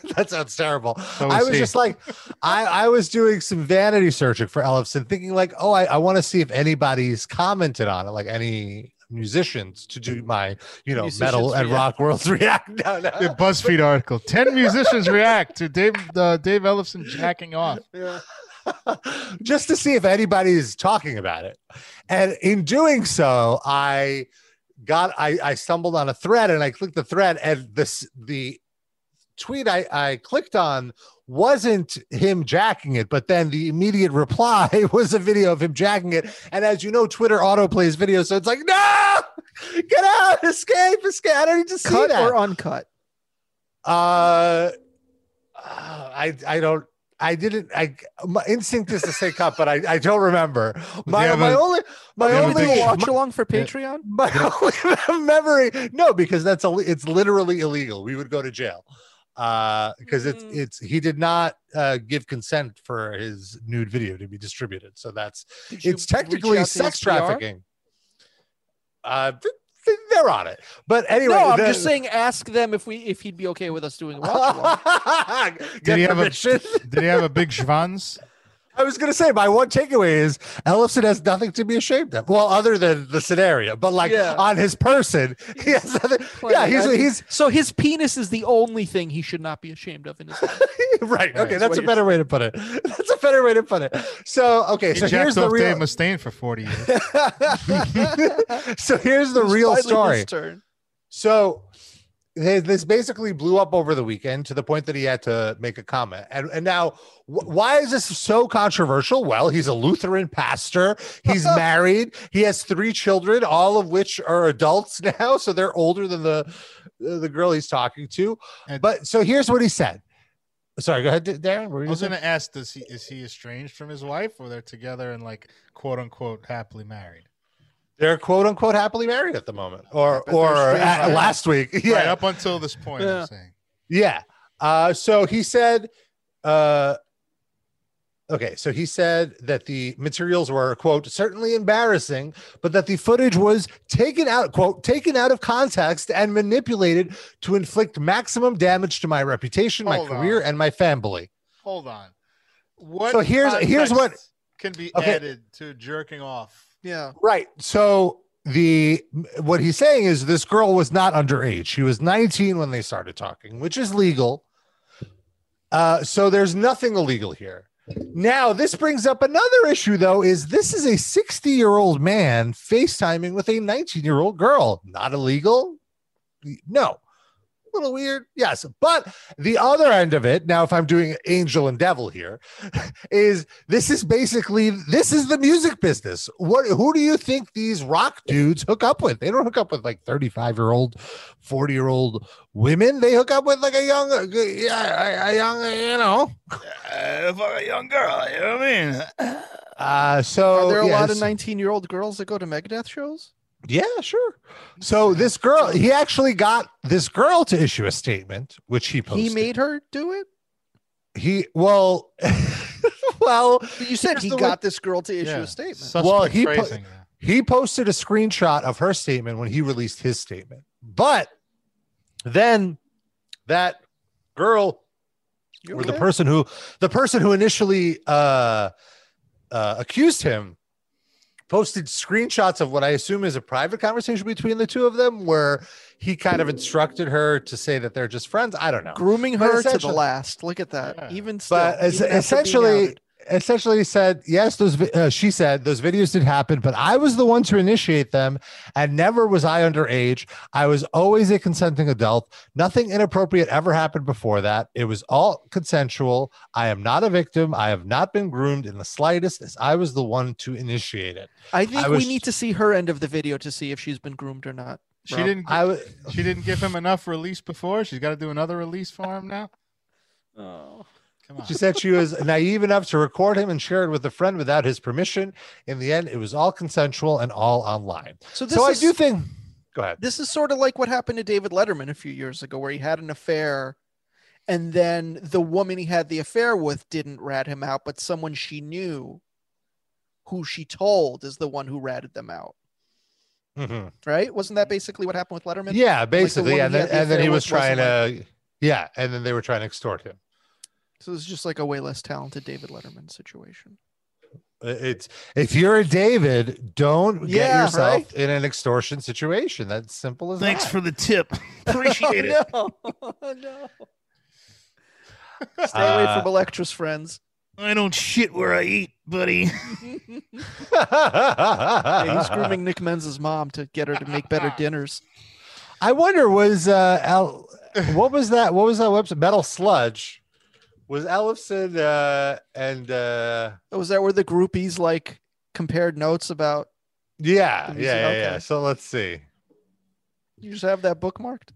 that sounds terrible. So I was he. just like, I, I was doing some vanity searching for Ellefson, thinking like, oh, I, I want to see if anybody's commented on it, like any musicians to do my, you know, Musicians metal and rock worlds react. No, no. The BuzzFeed article: Ten musicians react to Dave uh, Dave Ellefson jacking off. Yeah. just to see if anybody's talking about it. And in doing so, I got I, I stumbled on a thread and I clicked the thread and this the tweet I, I clicked on wasn't him jacking it, but then the immediate reply was a video of him jacking it. And as you know, Twitter auto plays videos, so it's like, no, get out, escape, escape. I don't need to see Cut that. or uncut? Uh, I I don't. I didn't. I my instinct is to say cut, but I, I don't remember. My have my a- only my you only watch along for Yeah. Patreon. my only memory. No, because that's a, it's literally illegal. We would go to jail. Uh, because it's Mm. it's he did not uh give consent for his nude video to be distributed. So that's Did it's technically sex trafficking. Uh, th- th- they're on it, but anyway. no, I'm the- just saying. Ask them if we if he'd be okay with us doing a watch along. Get he have a- Did he have a big schwanz? I was going to say my one takeaway is Ellefson has nothing to be ashamed of. Well, other than the scenario, but like Yeah. on his person, he has nothing. Yeah, he's he's so his penis is the only thing he should not be ashamed of in his life. right. Right. Okay, That's that's a you're better way to put it. That's a better way to put it. So okay, He so jacked here's the off Dave real. Mustaine for forty years. so here's the real story. turn. So they- this basically blew up over the weekend to the point that he had to make a comment. And and now, wh- why is this so controversial? Well, he's a Lutheran pastor. He's married. He has three children, all of which are adults now, so they're older than the the girl he's talking to. And- But so here's what he said. Sorry, go ahead, Darren. I was going to ask: Does he is he estranged from his wife, or they're together and like quote unquote happily married? They're quote unquote happily married at the moment, or or right last week. Right Yeah, up until this point, Yeah. I'm saying. Yeah. Uh, so he said, uh, okay, so he said that the materials were, quote, certainly embarrassing, but that the footage was taken out, quote, taken out of context and manipulated to inflict maximum damage to my reputation, Hold my career, and my family. Hold on. What? So here's- here's what- can be Okay. added to jerking off. Yeah. Right. So the what he's saying is this girl was not underage. She was 19 when they started talking, which is legal. Uh, so there's nothing illegal here. Now, this brings up another issue, though, is this is a 60 year old man FaceTiming with a 19 year old girl. Not illegal? No. A little weird, yes. But the other end of it, now, if I'm doing angel and devil here, is this is basically this is the music business. What who do you think these rock dudes hook up with? They don't hook up with like 35 year old, 40 year old women. They hook up with like a young, yeah, a, a young, you know. Uh, fuck a young girl, you know what I mean? Uh, so Are there a lot of 19 year old girls that go to Megadeth shows? Yeah, sure. So this girl, he actually got this girl to issue a statement, which he posted. He made her do it. he well, well, But you said he the got this girl to issue Yeah. a statement. Suspect Well, he put- phrasing. he posted a screenshot of her statement when he released his statement. But then that girl You or the person who the person who initially uh, uh, accused him posted screenshots of what I assume is a private conversation between the two of them, where he kind of instructed her to say that they're just friends. I don't know, grooming her to the last. Look at that. Yeah. Even still, but even after essentially. Outed. Essentially said yes. Those uh, she said those videos did happen, but I was the one to initiate them, and never was I underage. I was always a consenting adult. Nothing inappropriate ever happened before that. It was all consensual. I am not a victim. I have not been groomed in the slightest, as I was the one to initiate it. I think I we need to see her end of the video to see if she's been groomed or not. She Rob. didn't. I w- she didn't give him enough release before. She's got to do another release for him now. Oh. She said she was naive enough to record him and share it with a friend without his permission. In the end, it was all consensual and all online. So this So is I do think. Go ahead. this is sort of like what happened to David Letterman a few years ago, where he had an affair, and then the woman he had the affair with didn't rat him out, but someone she knew, who she told, is the one who ratted them out. Mhm. Right? Wasn't that basically what happened with Letterman? Yeah, basically, woman and then, the and then he was trying to. Yeah, and then they were trying to extort him. So it's just like a way less talented David Letterman situation. It's if you're a David, don't get yourself right? in an extortion situation. That's simple as Thanks that. for the tip. Appreciate it. oh, no. no. Stay away Uh, from Electra's friends. I don't shit where I eat, buddy. Yeah, he's grooming Nick Menza's mom to get her to make better dinners. I wonder was uh Al, what was that? What was that website? Metal Sludge. Was Ellefson uh and uh Oh, was that where the groupies like compared notes about? yeah, The yeah, music, yeah, yeah. okay. So let's see. You just have that bookmarked.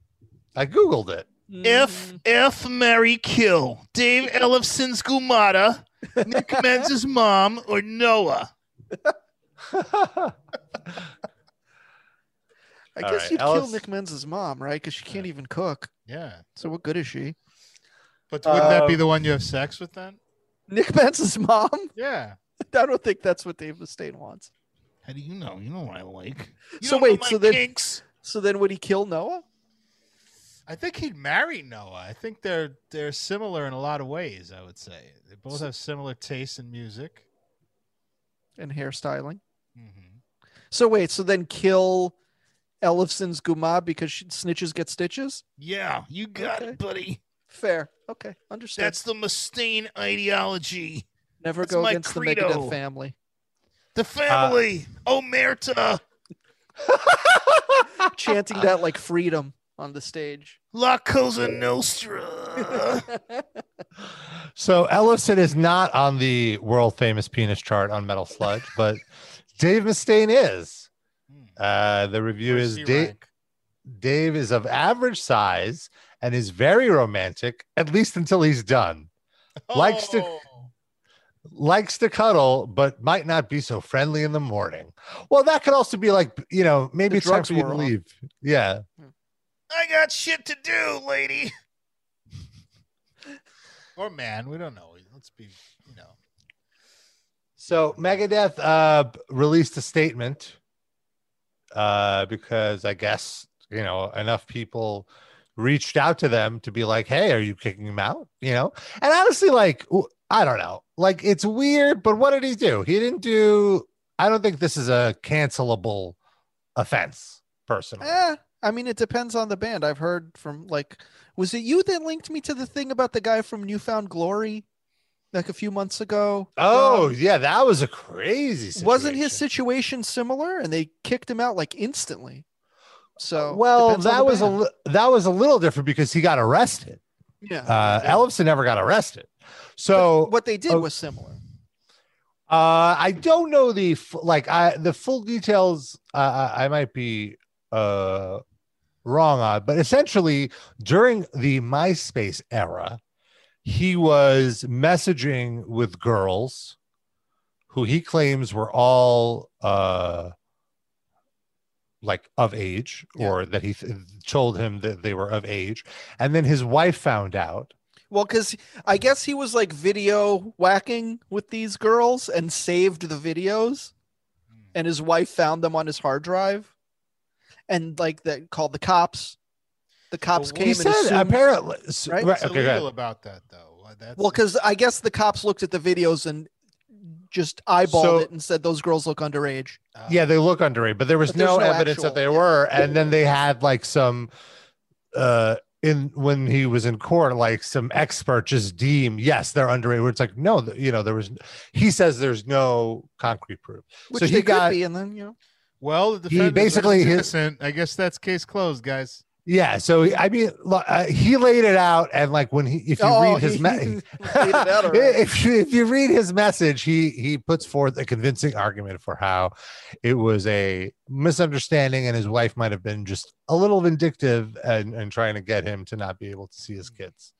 I googled it. F F Mary Kill. Dave Ellefson's Gumata, Nick Menza's mom, or Noah. I All guess right, you'd Alice- kill Nick Menza's mom, right? Because she can't even cook. Yeah, So what good is she? But wouldn't that be Um, the one you have sex with then? Nick Menza's mom? Yeah. I don't think that's what Dave Mustaine wants. How do you know? You know what I like. You So wait, so then- kinks. So then would he kill Noah? I think he'd marry Noah. I think they're they're similar in a lot of ways. I would say they both have similar tastes in music. And hairstyling. hmm So wait, so then kill Ellefson's Guma because she, snitches get stitches? Yeah, you got Okay. it, buddy. Fair. Okay, Understand. That's the Mustaine ideology. Never that's go my against credo. the Megadeth family. The family. Omerta. Chanting that like freedom on the stage. La Cosa Nostra. So Ellefson is not on the world famous penis chart on Metal Sludge, but Dave Mustaine is. Hmm. Uh, the review Where's is he Dave. Dave is of average size and is very romantic, at least until he's done. Likes to- Oh. Likes to cuddle, but might not be so friendly in the morning. Well, that could also be like, you know, maybe The it's time for you to leave. Yeah. I got shit to do, lady. or man. We don't know. Let's be, you know. So Megadeth uh, released a statement uh, because I guess you know enough people reached out to them to be like, "Hey, are you kicking him out?" You know, and honestly, like I don't know, like it's weird, but what did he do? He didn't do. I don't think this is a cancelable offense, personally. Eh, I mean, it depends on the band. I've heard from like, was it you that linked me to the thing about the guy from New Found Glory, like a few months ago? Oh Um, yeah, that was a crazy. Situation. wasn't his situation similar? And they kicked him out like instantly. So well? That was a band. li- that was a little different because he got arrested. yeah. Uh, Ellefson never got arrested. So But what they did oh, was similar. Uh, I don't know the f- like I the full details. Uh, I I might be uh wrong on, but essentially during the MySpace era, he was messaging with girls who he claims were all uh like of age or that he th- told him that they were of age. And then his wife found out. Well, because I guess he was like video whacking with these girls and saved the videos, hmm. and his wife found them on his hard drive, and like that called the cops. The cops Well, came he and said assumed, apparently s- right? right, okay illegal about that though? That's, well, because I guess the cops looked at the videos and just eyeballed So- it and said those girls look underage. uh, yeah they look underage but there was But no, no evidence that actual- they yeah. were and then they had like some uh in when he was in court like some expert just deem yes they're underage where it's like no th- you know there was he says there's no concrete proof Which so they he got could be, and then you know, Well, the He defendant basically- basically his- innocent. I guess that's case closed, guys. Yeah, so I mean, uh, he laid it out, and like when he, if you Oh, read his, me- out already. if you if you read his message, he he puts forth a convincing argument for how it was a misunderstanding, and his wife might have been just a little vindictive and and trying to get him to not be able to see his kids.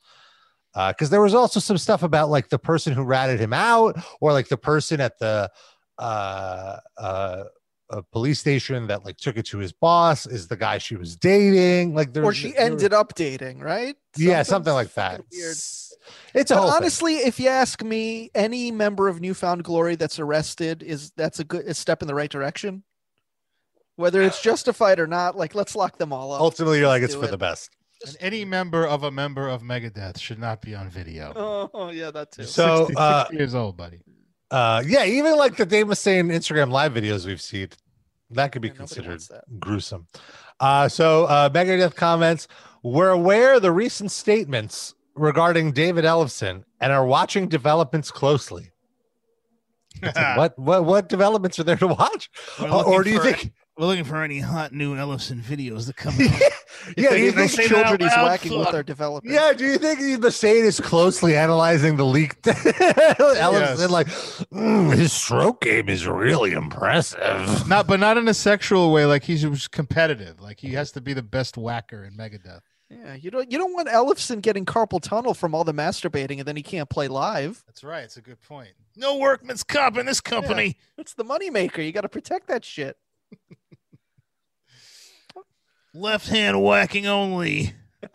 Because there was also some stuff about like the person who ratted him out, or like the person at the uh uh a police station that like took it to his boss is the guy she was dating like there or she ended up dating, right? yeah something like that Weird. it's a But whole thing. honestly, if you ask me, any member of New Found Glory that's arrested is that's a good a step in the right direction. Whether it's justified or not, like let's lock them all up. ultimately you're like it's for it. the best And any member of a member of Megadeth should not be on video. Oh yeah, that's too. So, 60 uh, 60 years old, buddy. Uh yeah even like the Dave Mustaine Instagram live videos we've seen that could be Yeah, considered gruesome. Uh so uh Megadeth comments we're aware of the recent statements regarding David Ellefson and are watching developments closely. Like, what what what developments are there to watch? Looking or do you think We're looking for any hot new Ellefson videos to come out. yeah do you think say that children he's loud, whacking with fuck. are developing. Yeah, do you think Mustaine is closely analyzing the leaked Ellefson? Yes. Like, "Mm, his stroke game is really impressive. Not, but not in a sexual way. Like he's just competitive. Like he has to be the best whacker in Megadeth. Yeah, you don't you don't want Ellefson getting carpal tunnel from all the masturbating and then he can't play live. That's right. It's a good point. no workman's comp in this company. It's the moneymaker. You got to protect that shit. Left hand whacking only.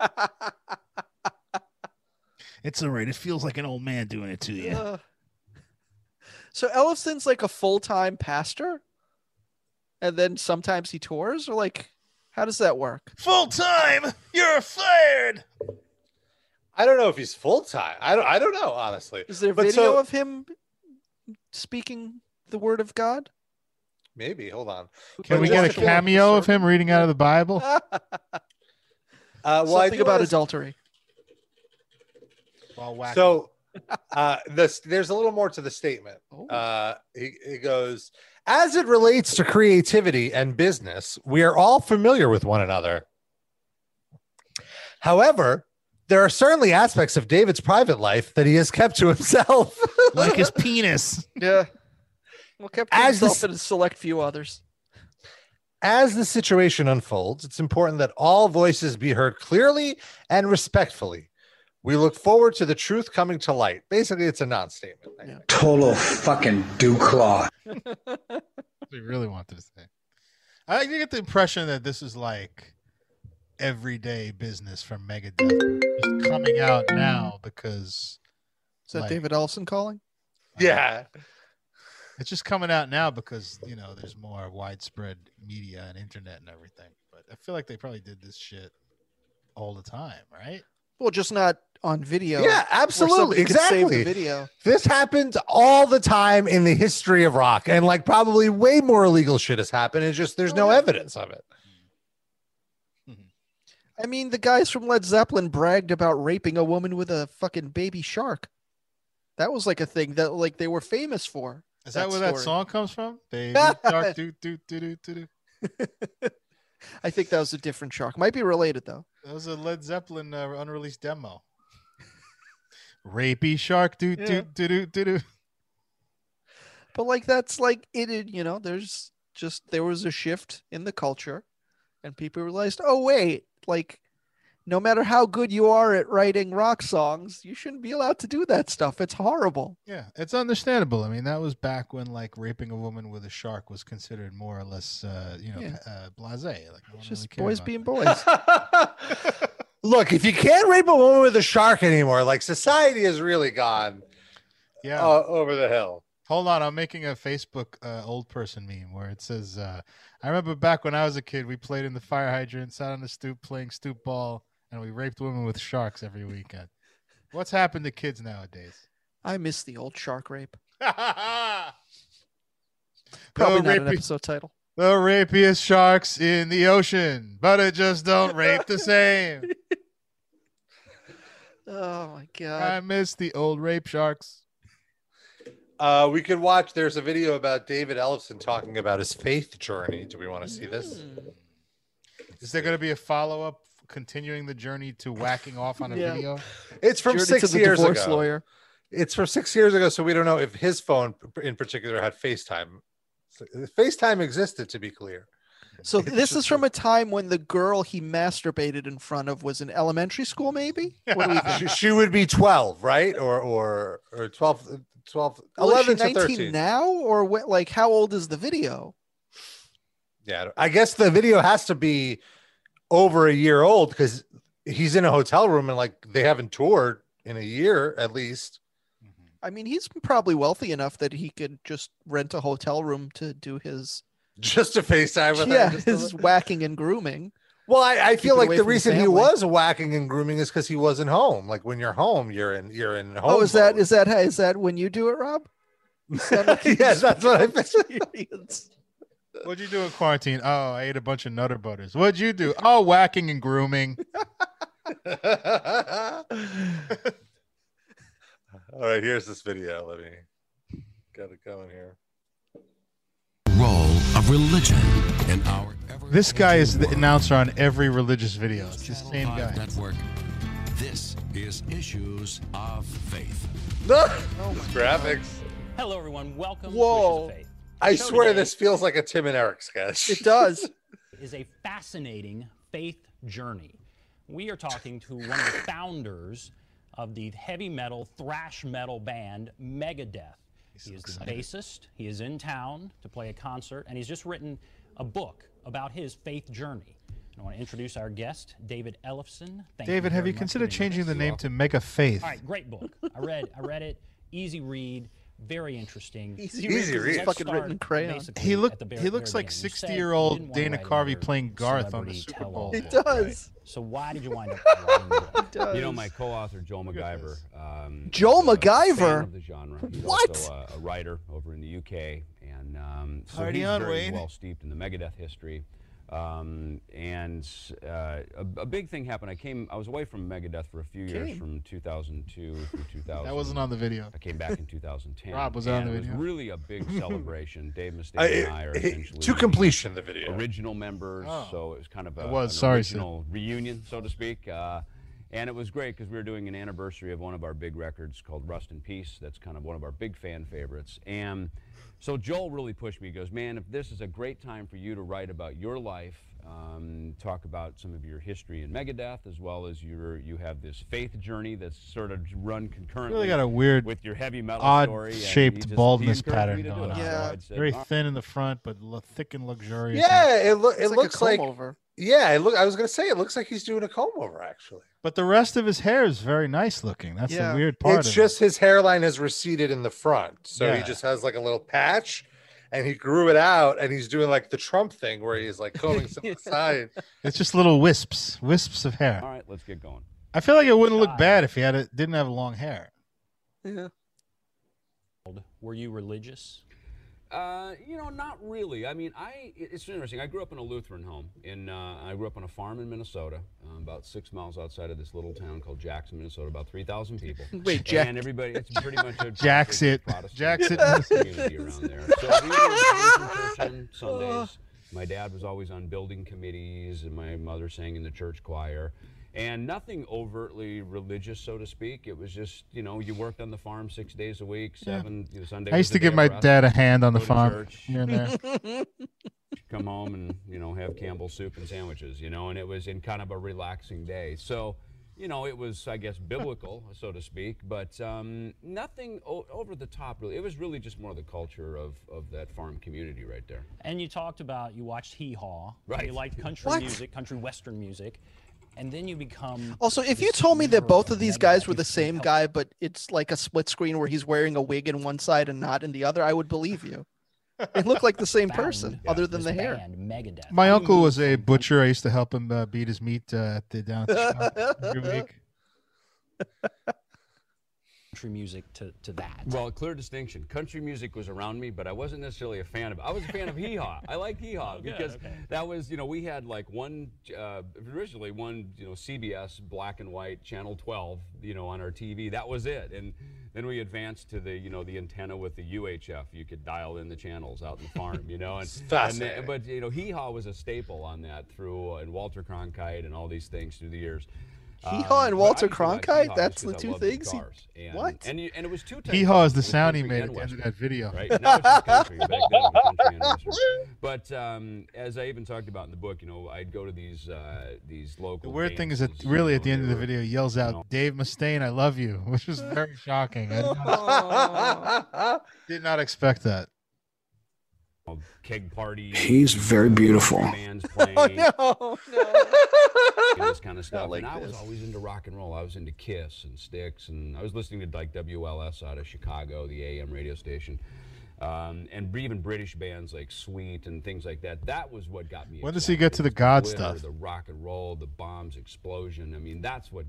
It's all right. It feels like an old man doing it to you. Uh, so Ellefson's like a full time pastor, and then sometimes he tours, or like, how does that work? Full time, you're fired. I don't know if he's full time. I don't. I don't know honestly. Is there But video so- of him speaking the word of God? Maybe. Hold on. Can But we get a to show cameo of him reading out of the Bible? Uh, well, I Something do about wanna- adultery. While whacking. So, uh, this there's a little more to the statement. Oh. Uh, he, he goes, as it relates to creativity and business, we are all familiar with one another. However, there are certainly aspects of David's private life that he has kept to himself. Like his penis. yeah. Well, kept As himself this- and a select few others. As the situation unfolds, it's important that all voices be heard clearly and respectfully. We look forward to the truth coming to light. Basically, it's a non-statement. Yeah. Total fucking dewclaw. we really want this thing. I get the impression that this is like everyday business from Megadeth, just coming out now because Is that Like- David Ellefson calling? Yeah. It's just coming out now because you know there's more widespread media and internet and everything. But I feel like they probably did this shit all the time, right? Well, just not on video. Yeah, absolutely. somebody save the Exactly. video. This happens all the time in the history of rock, and like probably way more illegal shit has happened. It's just there's no evidence of it. Mm-hmm. I mean, the guys from Led Zeppelin bragged about raping a woman with a fucking baby shark. That was like a thing that like they were famous for. Is that, That where that song comes from? Baby shark, do do do do do do. I think that was a different shark. Might be related though. That was a Led Zeppelin uh, unreleased demo. Rapey shark, do Yeah. do do do do. But like that's like it, you know, there's just there was a shift in the culture and people realized, "Oh wait, like no matter how good you are at writing rock songs, you shouldn't be allowed to do that stuff. It's horrible. Yeah, it's understandable. I mean, that was back when like raping a woman with a shark was considered more or less, uh, you know, Yeah. uh, blasé. Like, no It's just really boys being that. boys. Look, if you can't rape a woman with a shark anymore, like society has really gone Yeah. uh, over the hill. Hold on, I'm making a Facebook uh, old person meme where it says, uh, "I remember back when I was a kid, we played in the fire hydrant, sat on the stoop playing stoop ball, and we raped women with sharks every weekend." What's happened to kids nowadays? I miss the old shark rape. the Probably not an episode title. the rapiest sharks in the ocean, but it just don't rape the same. Oh my god! I miss the old rape sharks. Uh, we could watch. There's a video about David Ellefson talking about his faith journey. Do we want to see this? Hmm. Is there going to be a follow up continuing the journey to whacking off on a Yeah. video? It's from Journey six to the years divorce ago. lawyer. It's from six years ago, so we don't know if his phone in particular had FaceTime. FaceTime existed, to be clear. So It's this is from a time when the girl he masturbated in front of was in elementary school, maybe? What do we think? she, she would be 12, right? Or or or 12, 12 Well, is she 11 to 19 13. now, or what, like how old is the video? Yeah, I guess the video has to be over a year old because he's in a hotel room and like they haven't toured in a year at least. I mean, he's probably wealthy enough that he could just rent a hotel room to do his Just to FaceTime with yeah her. just to- his whacking and grooming. Well, I, I feel like the from the reason he was whacking and grooming is because he wasn't home. Like when you're home, you're in you're in home. oh, is that is that mode. is that is that when you do it, Rob? Yes, that's what I experience. What'd you do in quarantine? Oh, I ate a bunch of Nutter Butters. What'd you do? Oh, whacking and grooming. All right, here's this video. Let me get it going here. role of religion in our ever This guy is the world. announcer on every religious video. It's the same guy. Network. This is Issues of Faith. Graphics. Hello, everyone. Welcome Whoa. to Wishes of Faith. I swear today this feels like a Tim and Eric sketch. It does. is a fascinating faith journey. We are talking to one of the founders of the heavy metal, thrash metal band Megadeth. He is the bassist. He is in town to play a concert, and he's just written a book about his faith journey. I want to introduce our guest, David Ellefson. Thank David, have you considered changing the name to Mega Faith? All right, great book. I read. I read it. Easy read. Very interesting. Easy, Easy read. 'cause it's read. fucking written in crayon. He at looked he looks like beginning. You said 60 you year old Dana Carvey playing Garth on the celebrity Super Bowl. He book. does. So why did you wind up writing does. You know, my co-author Joel McIver. Um, Joel is MacGyver? of the genre. He's What? Also a, a writer over in the UK, and um, so Party he's on, very Wayne. well steeped in the Megadeth history. Um, and uh, a, a big thing happened. I came. I was away from Megadeth for a few years, from 2002 through 2000. That wasn't on the video. I came back in 2010. Rob, was that on and the it was really a big celebration. Dave Mustaine I- and I are it- essentially to completion, the video. original members. Oh. So it was kind of a, It was, an sorry, Sid. original reunion, so to speak. Uh, and it was great because we were doing an anniversary of one of our big records called Rust in Peace. That's kind of one of our big fan favorites. And so Joel really pushed me. He goes, Man, if this is a great time for you to write about your life, um, talk about some of your history in Megadeth, as well as your you have this faith journey that's sort of run concurrently Really got a weird, with your heavy metal odd story. and he shaped just- baldness pattern me to do going on. Yeah. I'd said, very "All right." thin in the front, but lo- thick and luxurious. Yeah, it look it like looks like over. yeah, it look I was gonna say it looks like he's doing a comb over actually. But the rest of his hair is very nice looking. That's Yeah. the weird part. It's of just his hairline has receded in the front. So he just has like a little patch and he grew it out and he's doing like the Trump thing where he's like combing to the side. it. It's just little wisps, wisps of hair. All right, let's get going. I feel like it wouldn't look bad if he had it didn't have long hair. Yeah. Were you religious? Uh, you know, not really. I mean, I it's interesting. I grew up in a Lutheran home. In uh, I grew up on a farm in Minnesota, um, about six miles outside of this little town called Jackson, Minnesota. About three thousand people. Wait, Jack- And everybody, it's pretty much a Jackson. Protestant Jackson. community around there. So we were in church on Sundays. My dad was always on building committees, and my mother sang in the church choir. And nothing overtly religious, so to speak. It was just, you know, you worked on the farm six days a week, seven you know, Sunday. I used to give my of dad a hand on the farm here and there. come home and you know have Campbell soup and sandwiches, you know, and it was in kind of a relaxing day. So, you know, it was I guess biblical, so to speak, but um, nothing o- over the top really. It was really just more the culture of of that farm community right there. And you talked about you watched Hee Haw. Right. You liked country What? music, country western music, and then you become. Also, if you told me that both of these guys were the same helped- guy, but it's like a split screen where he's wearing a wig in one side and not in the other, I would believe you. They look like the same person, found other than this the hair. band, Megadeth. My How uncle move was a butcher. I used to help him uh, beat his meat uh, at the down at the shop every week. Country music to, to that. Well, a clear distinction. Country music was around me, but I wasn't necessarily a fan of it. I was a fan of hee haw. I liked hee haw Oh, because okay. that was, you know, we had like one, uh, originally one, you know, CBS black and white channel 12, you know, on our TV. That was it. And then we advanced to the, you know, the antenna with the UHF. You could dial in the channels out in the farm, you know. And, and fascinating. then- but you know, hee haw was a staple on that through uh, and Walter Cronkite and all these things through the years. Hee Haw and Walter used to like Cronkite? hee haw That's just the 'cause I two things he- And, What? And, you, and it was two types. Hee haw is the sound he made at the end of that video. right? Now it's just country. Back then it was country and western. But um, as I even talked about in the book, you know, I'd go to these uh, these local. The weird thing is that dances, you really know, at the end of the video, he yells out, know. "Dave Mustaine, I love you," which was very shocking. I did not, did not expect that. Keg parties. He's very beautiful. Oh, no, no. this kind of stuff. like and I was always into rock and roll. I was into Kiss and Styx, and I was listening to like WLS out of Chicago, the AM radio station, um, and even British bands like Sweet and things like that. That was what got me. When does he get to the God glitter, stuff? The rock and roll, the bombs, explosion. I mean, that's what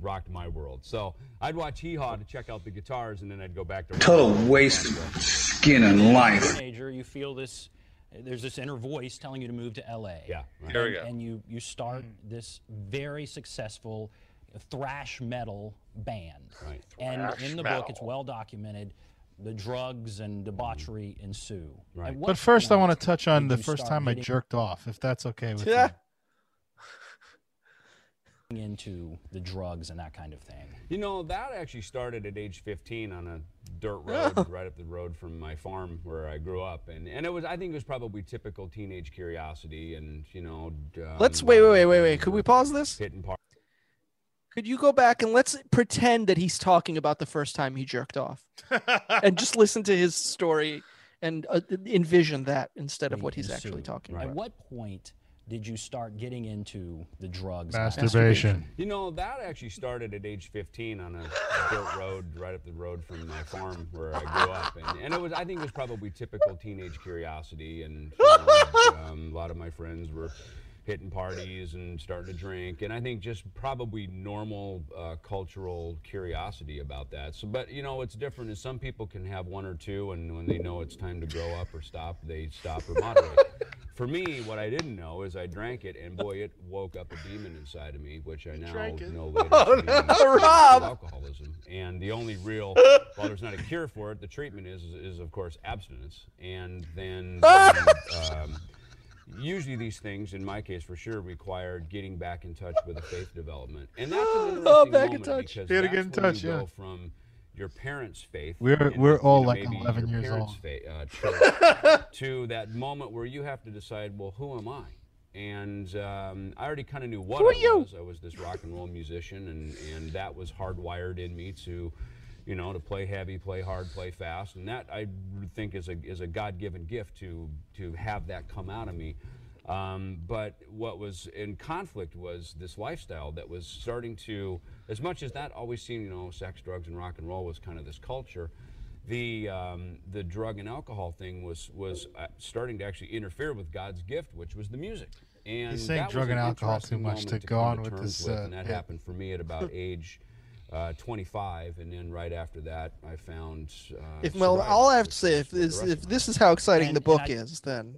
rocked my world. So I'd watch Hee Haw to check out the guitars, and then I'd go back to Total waste of skin and life. teenager, you feel this. There's this inner voice telling you to move to LA. Yeah, right. There we go. And you you start mm. this very successful thrash metal band. Right. And in the book, it's well documented. The drugs and debauchery mm. ensue. Right. But first, I want to touch on the first start time I jerked off, if that's okay with you. Yeah. Into the drugs and that kind of thing. You know, that actually started at age 15 on a dirt road right up the road from my farm where I grew up. And, and it was, I think it was probably typical teenage curiosity and, you know. Um, Let's wait, wait, wait, wait, wait. Could we pause this? Hitting par- Could you go back and let's pretend that he's talking about the first time he jerked off, and just listen to his story and uh, envision that instead of what he's actually talking At about. At what point did you start getting into the drugs? Masturbation. You know, that actually started at age 15 on a dirt road right up the road from my farm where I grew up. And, and it was, I think it was probably typical teenage curiosity. And you know, um, a lot of my friends were hitting parties and starting to drink. And I think just probably normal uh, cultural curiosity about that. So, but you know, what's different is some people can have one or two, and when they know it's time to grow up or stop, they stop or moderate. For me, what I didn't know is I drank it, and boy, it woke up a demon inside of me, which I now know later. Oh, no, Rob! Alcoholism, and the only real, while there's not a cure for it, the treatment is, is, is of course abstinence, and then. um, Usually, these things, in my case for sure, required getting back in touch with a faith development, and that's an interesting Oh, back in moment touch. because You gotta that's get in when touch, you yeah. go from your parents' faith. We're- and, we're you all know, like 11 your years old. Fa- uh, church, to that moment where you have to decide, well, who am I? And um, I already kind of knew what Who are I you? was. I was this rock and roll musician, and, and that was hardwired in me to, you know, to play heavy, play hard, play fast, and that I think is a is a God-given gift to to have that come out of me. Um, but what was in conflict was this lifestyle that was starting to, as much as that always seemed, you know, sex, drugs, and rock and roll was kind of this culture. The um, the drug and alcohol thing was was uh, starting to actually interfere with God's gift, which was the music. And He's saying that drug an and alcohol too much moment to go on with this, with, uh, and that bit. happened for me at about age uh, 25, and then right after that, I found. Uh, If well, all I have to say, was if for this if this is how exciting And- the book I- is, then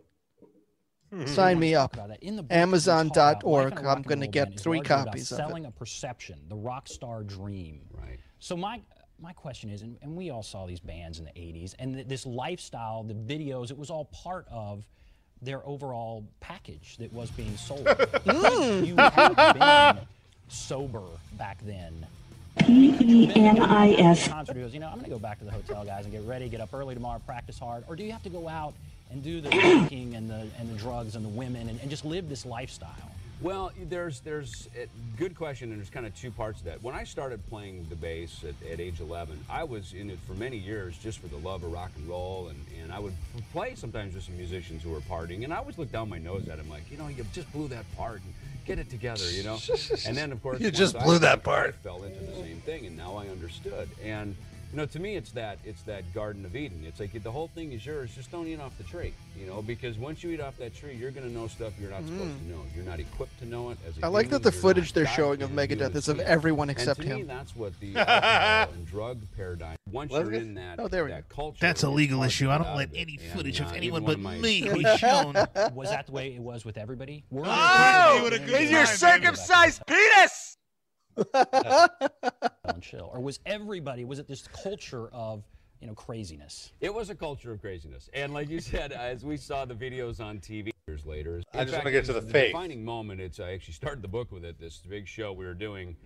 I sign me up. talk about that. In the book, you talk about Amazon.org. life in a I'm going to get three largely about copies of it. Selling a perception, the rock star dream. Right. So my my question is, and, and we all saw these bands in the '80s, and th- this lifestyle, the videos, it was all part of their overall package that was being sold. Could you have been sober back then. P E N I S. Concert goes, you know, I'm going to go back to the hotel, guys, and get ready, get up early tomorrow, practice hard, or do you have to go out and do the drinking and the and the drugs and the women and, and just live this lifestyle? Well, there's there's a good question, and there's kind of two parts to that. When I started playing the bass at, at age 11, I was in it for many years just for the love of rock and roll, and, and I would play sometimes with some musicians who were partying, and I always looked down my nose at them like, you know, you just blew that part. And, Get it together, you know. And then, of course, You just I- blew that I part. fell into the same thing, and now I understood. And you know, to me, it's that it's that Garden of Eden. It's like the whole thing is yours. Just don't eat off the tree, you know, because once you eat off that tree, you're going to know stuff you're not supposed to know. You're not equipped to know it. As a I like human, that the footage they're showing of Megadeth is of same. everyone And except to me, him. that's what the alcohol and drug paradigm. Once Let you're me- in that, Oh, there we that culture, That's a legal issue. I don't let of it. any footage uh, of anyone but of me be shown. Was that the way it was with everybody? Were there Oh, people with a good time, circumcised penis? And chill, or was everybody? Was it this culture of you know craziness? It was a culture of craziness, and like you said, as we saw the videos on TV years later, I in just fact, wanna get to it's the fake. defining moment. It's I actually started the book with it. This big show we were doing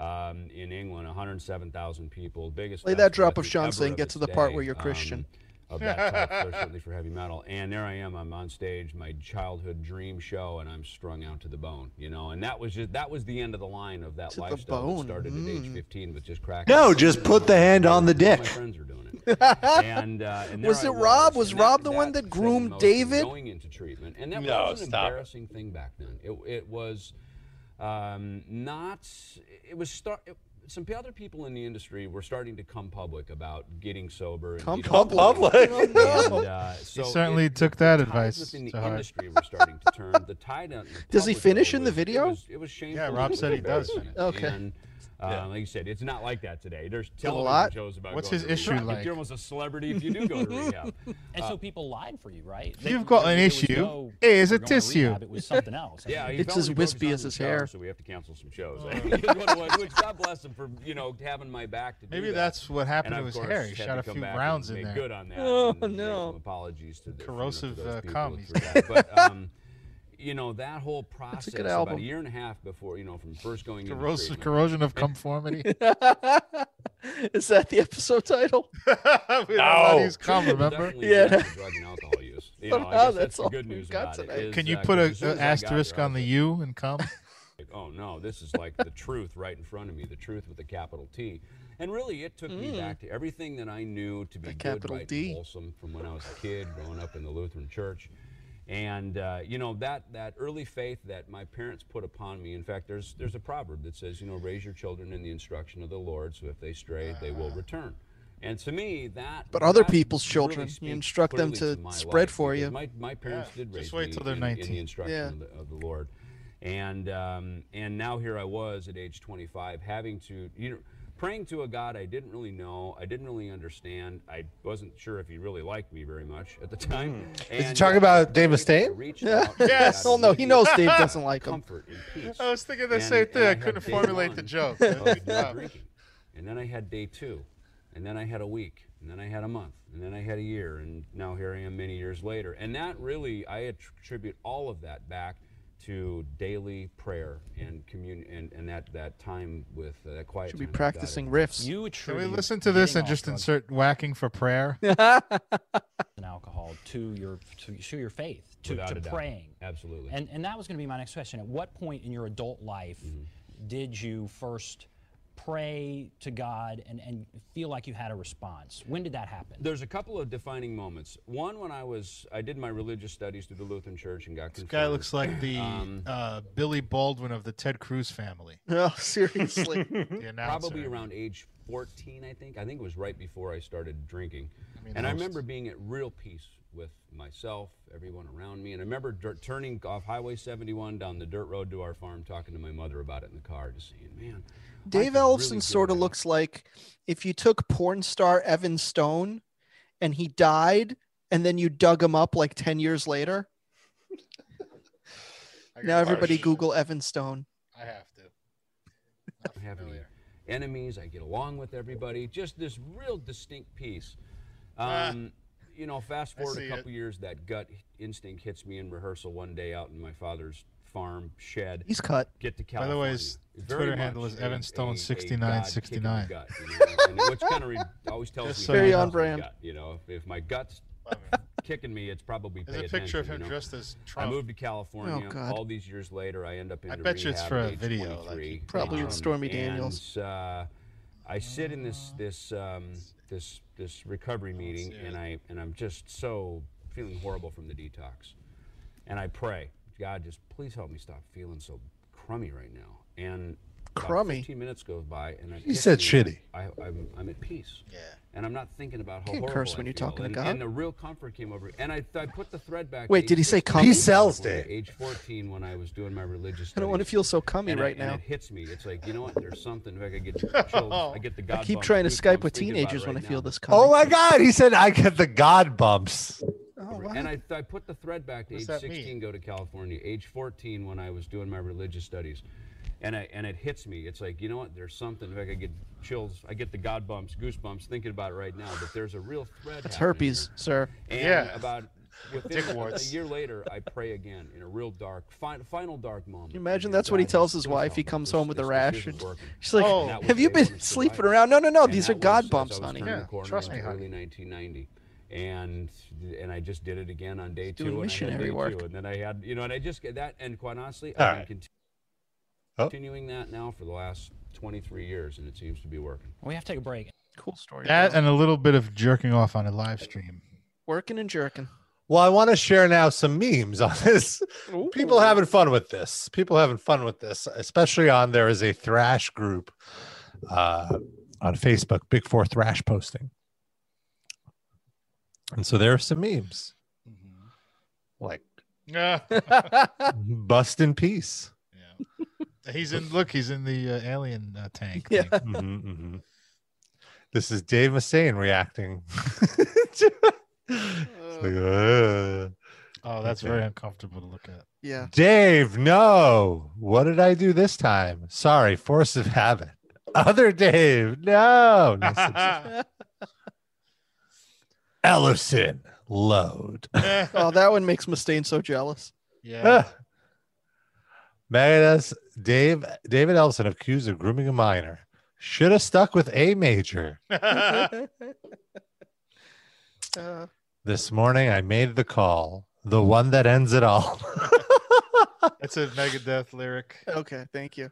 um, in England, 107,000 people, biggest. Play that drop of think, Sean saying, "Get to the part where you're um, Christian." Of that type, so certainly for heavy metal. And there I am, I'm on stage, my childhood dream show, and I'm strung out to the bone, you know. And that was just that was the end of the line of that To the lifestyle bone, that started at age mm. 15 with just crack. No, just put the hand on the My dick. friends are doing it. and, uh, and Was I it Rob? Was and Rob the one that groomed motion David? Going into treatment, and that No, was an stop it. embarrassing thing back then. It, it was um, not. It was start. It, some other people in the industry were starting to come public about getting sober. And Come getting public? clean. No. And, uh, so certainly it- took that advice within the to heart. industry were starting to turn. The tide the Does he finish in the video? It was, it was shameful. Rob said he does embarrassing. Okay. And, uh, like you said, it's not like that today. There's a television lot? shows about What's going his to issue rehab. like? You're almost a celebrity if you do go to rehab. And Uh, so people lied for you, right? You've got an issue. no, Hey, is it tissue?" rehab," It was something else. Yeah, he It's as he broke his wispy as his the shower, hair. so we have to cancel some shows. Oh. Which God bless him for you know having my back to do Maybe that. that's what happened And to his hair. He shot a few rounds in there. Good on that. Oh, no. apologies to the Corrosive, you you know that whole process good about a year and a half before you know from first going into Corrosive, treatment. corrosion of conformity. Is that the episode title? we No. use cum, remember? Definitely Yeah. not drug and alcohol use. You know, I Somehow guess that's that's the all good we've news got about it. tonight. is, Can you uh, put 'cause a, as soon a as I got asterisk there, I on was the like, U and come? like, oh no, this is like the truth right in front of me, the truth with a capital T. And really, it took me back to everything that I knew to be A good, capital right, D. and wholesome from when I was a kid, growing up in the Lutheran Church. And uh, you know that that early faith that my parents put upon me. In fact, there's there's a proverb that says, you know, raise your children in the instruction of the Lord, so if they stray, they will return. And to me, that But other that people's really children, you instruct them clearly to spread for you. My, my parents Yeah, did just wait me till they're in, in 19. the instruction Yeah. of, the, of the Lord. And um, and now here I was at age 25, having to you know praying to a God I didn't really know, I didn't really understand. I wasn't sure if He really liked me very much at the time. Hmm. Is he talking uh, about Dave I Mustaine? reached Yeah. out Yes. Oh no, he knows Dave doesn't like him. comfort and peace. I was thinking the And- same thing. and I couldn't day formulate the joke. of Good no job. drinking. And then I had day two, and then I had a week, and then I had a month, and then I had a year, and now here I am many years later. And that really, I attribute all of that back to daily prayer and communion and, and that, that time with uh, that quiet Should we be time with God. practicing riffs. You Can we listen to this and just drugs insert whacking for prayer? and alcohol to your to, to your faith, to, Without to a doubt. praying. Absolutely. And and that was going to be my next question. At what point in your adult life Mm-hmm. did you first pray to God and, and feel like you had a response? When did that happen? There's a couple of defining moments. One, when I was, I did my religious studies through the Lutheran Church and got This confirmed. guy looks like the Um, uh, Billy Baldwin of the Ted Cruz family. Oh, seriously. The announcer. probably around age 14 i think i think it was right before i started drinking mean, and i most- remember being at real peace with myself everyone around me and i remember dirt, turning off highway 71 down the dirt road to our farm talking to my mother about it in the car just saying man Dave life is Ellefson really sort of looks like if you took porn star Evan Stone and he died and then you dug him up like 10 years later. Now got- everybody Google Evan Stone. I have to. I have any enemies. I get along with everybody. Just this real distinct piece. Um, you know, fast forward see a it. couple years, that gut instinct hits me in rehearsal one day out in my father's farm shed. He's cut. Get to California. By the way, his Twitter handle is a- Evan a- Stone a 6969. God kick in the gut, you know, and which kind of re- always tells Just me so Very on brand. gut, you know, if, if my gut's kicking me, it's probably There's a picture of him you know? dressed as I moved to California. Oh, God. All these years later, I end up in I bet you it's for a video, like, Probably with Stormy Daniels. And, uh, I sit in this this um, this this recovery meeting, and I and I'm just so feeling horrible from the detox, and I pray, God, just please help me stop feeling so crummy right now. And Crummy? 15 minutes goes by, and it He hits said me shitty. I, I'm, I'm at peace. Yeah. And I'm not thinking about how Can't horrible curse when you're feel. talking to God. And the real comfort came over. And I, I put the thread back. Wait, did he say 16 cummy? He sells, when I- Dave. Age 14 when I was doing my religious Studies, I don't want to feel so cummy and I- right and now. it hits me. It's like you know what? There's something. Like I get chills. I get the God I keep bumps, trying to Skype with thinking about it teenagers when right I feel now. this Oh coming. my God! He said I get the God bumps. Oh, wow. And I, I put the thread back to What's age 16, mean? go to California. Age 14 when I was doing my religious studies. And I and it hits me. It's like, you know what? There's something. Like I get chills. I get the God bumps, goosebumps thinking about it right now. But there's a real thread. It's happening herpes, sir. And Yeah. about within a, a year later, I pray again in a real dark, fi- final dark moment. You imagine And that's what he tells his wife. He comes This- home with a this- this rash. and. She's like, Oh. And that was "Have you been sleeping survival. around?" No, no, no. And These are God was bumps, honey. Yeah, trust me, honey. Early 1990, and and I just did it again on day two. doing and I had missionary day work. Two, and then I had, you know, and I just get that. And quite honestly, All I've right. been conti- Oh. continuing that now for the last 23 years, and it seems to be working. We have to take a break. Cool story. That and a little bit of jerking off on a live stream. Working and jerking. Well, I want to share now some memes on this. People having fun with this. People having fun with this, especially on there is a thrash group uh, on Facebook, Big Four Thrash posting. And so there are some memes like Yeah. bust in peace. He's in. Look, he's in the uh, alien uh, tank. Yeah. thing. Mhm, mhm. This is Dave Mustaine reacting. It's like, uh. Oh, that's Okay. very uncomfortable to look at. Yeah. Dave, no. What did I do this time? Sorry, force of habit. Other Dave, no. No Ellefson, load. Oh, that one makes Mustaine so jealous. yeah. Megadeth, Dave, David Ellefson accused of grooming a minor. Should have stuck with A major. Uh, This morning I made the call, the one that ends it all. That's a Megadeth lyric. okay, thank you.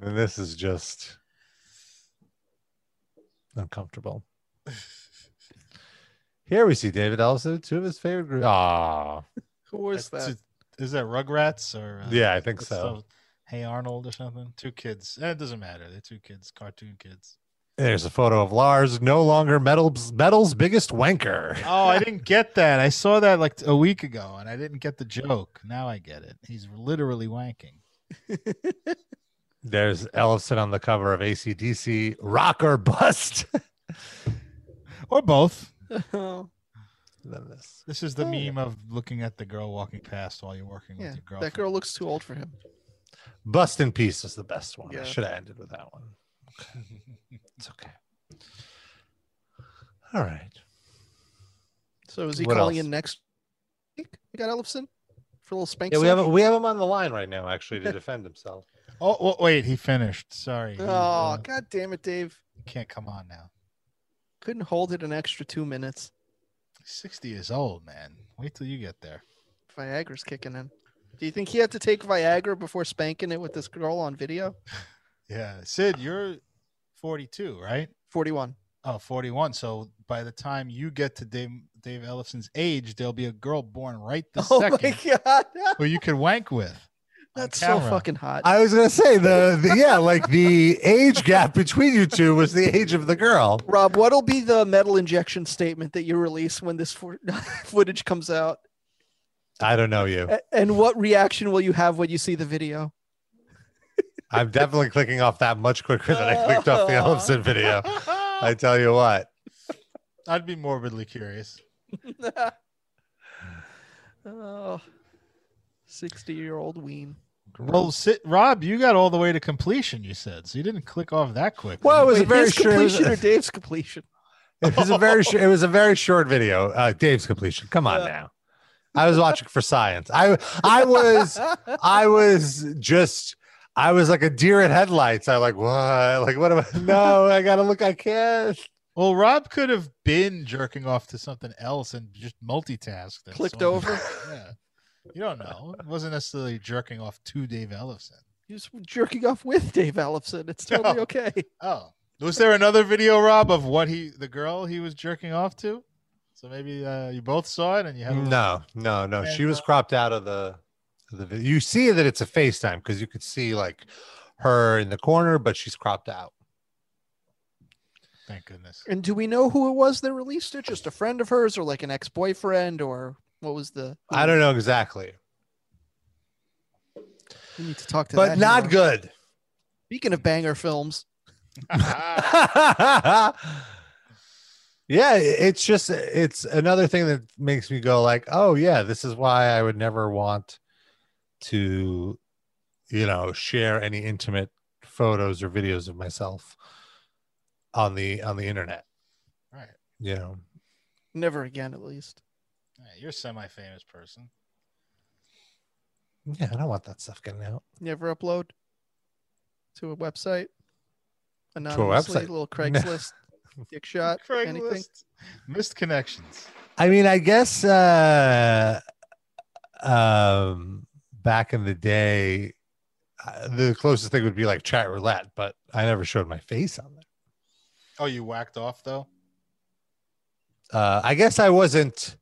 and this is just uncomfortable. Here we see David Ellefson, two of his favorite groups. Ah, Who was That's- that? Is that Rugrats or? Uh, Yeah, I think so. the- Hey Arnold or something. Two kids. Eh, it doesn't matter. They're two kids, cartoon kids. there's a photo of Lars, no longer metal's metal's biggest wanker. Oh, I didn't get that. I saw that like a week ago, and I didn't get the joke. Now I get it. He's literally wanking. There's Ellefson on the cover of ACDC, Rock or Bust. Or both. Oh, Then this. This is the Oh, yeah. meme of looking at the girl walking past while you're working yeah. with your girl. That girl looks too old for him. Bust in Peace is the best one. I Yeah. should have ended with that one. It's okay. All right. So is he What calling else? in next week? We got Ellefson for a little spank. Yeah, we sesh? have we have him on the line right now, actually, to defend himself. Oh, well, wait, he finished. Sorry. He, Oh, uh, god damn it, Dave! can't come on now. Couldn't hold it an extra two minutes. He's 60 years old, man. Wait till you get there. Viagra's kicking in. Do you think he had to take Viagra before spanking it with this girl on video? Yeah. Sid, you're 42, right? 41. Oh, 41. So by the time you get to Dave, Dave Ellefson's age, there'll be a girl born right this Oh second my god, who you could wank with. On that's so fucking hot. I was gonna say the, the yeah, like the age gap between you two was the age of the girl. Rob, what'll be the metal injection statement that you release when this fo- footage comes out? I don't know you. A- And what reaction will you have when you see the video? I'm definitely clicking off that much quicker than I clicked off the Ellefson video. I tell you what. I'd be morbidly curious. oh, 60 year old ween. Well, sit, Rob, you got all the way to completion, you said. So you didn't click off that quick. Well, it was a very short. It completion or Dave's completion? it was a very short. It was a very short video. Uh, Dave's completion. Come on Yeah. now. I was watching for science. I I was I was just I was like a deer in headlights. I like what like what am I? No, I gotta look. I can't. Well, Rob could have been jerking off to something else and just multitasked. Clicked saw- over? Yeah. You don't know. It wasn't necessarily jerking off to Dave Ellefson. He was jerking off with Dave Ellefson. It's totally Oh. okay. Oh. Was there another video, Rob, of what he, the girl he was jerking off to? So maybe uh, you both saw it and you have. a- No, no, no. She was uh, cropped out of the of the video. You see that it's a FaceTime because you could see like her in the corner, but she's cropped out. Thank goodness. And do we know who it was that released it? Just a friend of hers, or like an ex-boyfriend, or what was the? I don't know exactly, We need to talk to. but not hero. good. Speaking of banger films, yeah, it's just it's another thing that makes me go like, oh yeah, this is why I would never want to, you know, share any intimate photos or videos of myself on the on the internet. Right. You know, never again, at least. Yeah, you're a semi-famous person. yeah, I don't want that stuff getting out. You ever upload to a website. Anonymously, website. A little Craigslist, dick shot, anything. Craigslist. Missed connections. I mean, I guess uh um back in the day uh, the closest thing would be like chat roulette, but I never showed my face on there. Oh, you whacked off though. Uh I guess I wasn't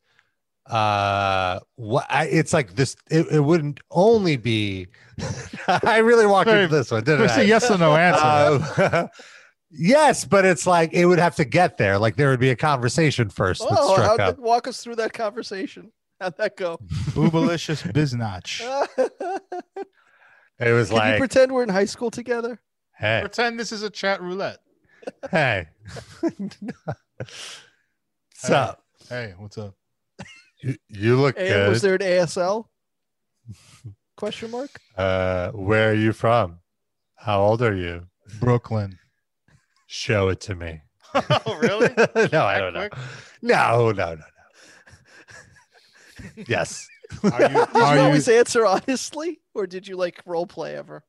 uh what I, it's like this it, it wouldn't only be I really walked Very- into this one, didn't It's I? a yes or no answer. Um, yes, but it's like it would have to get there. Like there would be a conversation first Oh, struck how'd up. that, walk us through that conversation. How'd that go? Boobalicious biznotch. It was Can like, you pretend we're in high school together? hey, Pretend this is a chat roulette. hey. what's up? Hey, what's up? You, you look And good. was there an ASL? Question mark. uh, where are you from? How old are you? Brooklyn. Show it to me. oh, really? no, I don't know. No, no, no, no. yes. Are you? Did you Are you? always answer honestly, or did you like role play ever?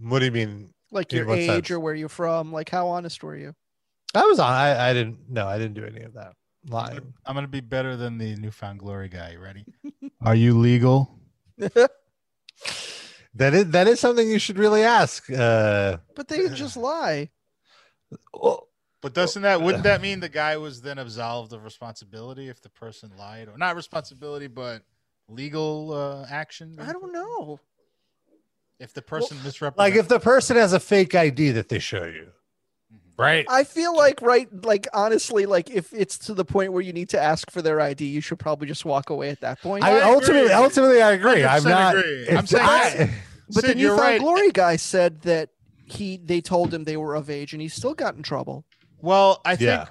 What do you mean? Like your age sense? or where you're from? Like how honest were you? I was on. I, I didn't. No, I didn't do any of that. Lying. I'm gonna be better than the New Found Glory guy. You ready? Are you legal? That is that is something you should really ask. Uh, But they just lie. well, But doesn't that wouldn't that mean the guy was then absolved of responsibility if the person lied or not responsibility but legal uh, action? I don't know. If the person misrepresented, like if the person has a fake ID that they show you, right? I feel like right, like honestly, like if it's to the point where you need to ask for their ID, you should probably just walk away at that point. I, I ultimately, agree. ultimately, I agree. I'm not. agree. if I'm saying I- but the Sid, you're newfound right. glory guy said that he they told him they were of age and he still got in trouble. well, I think Yeah.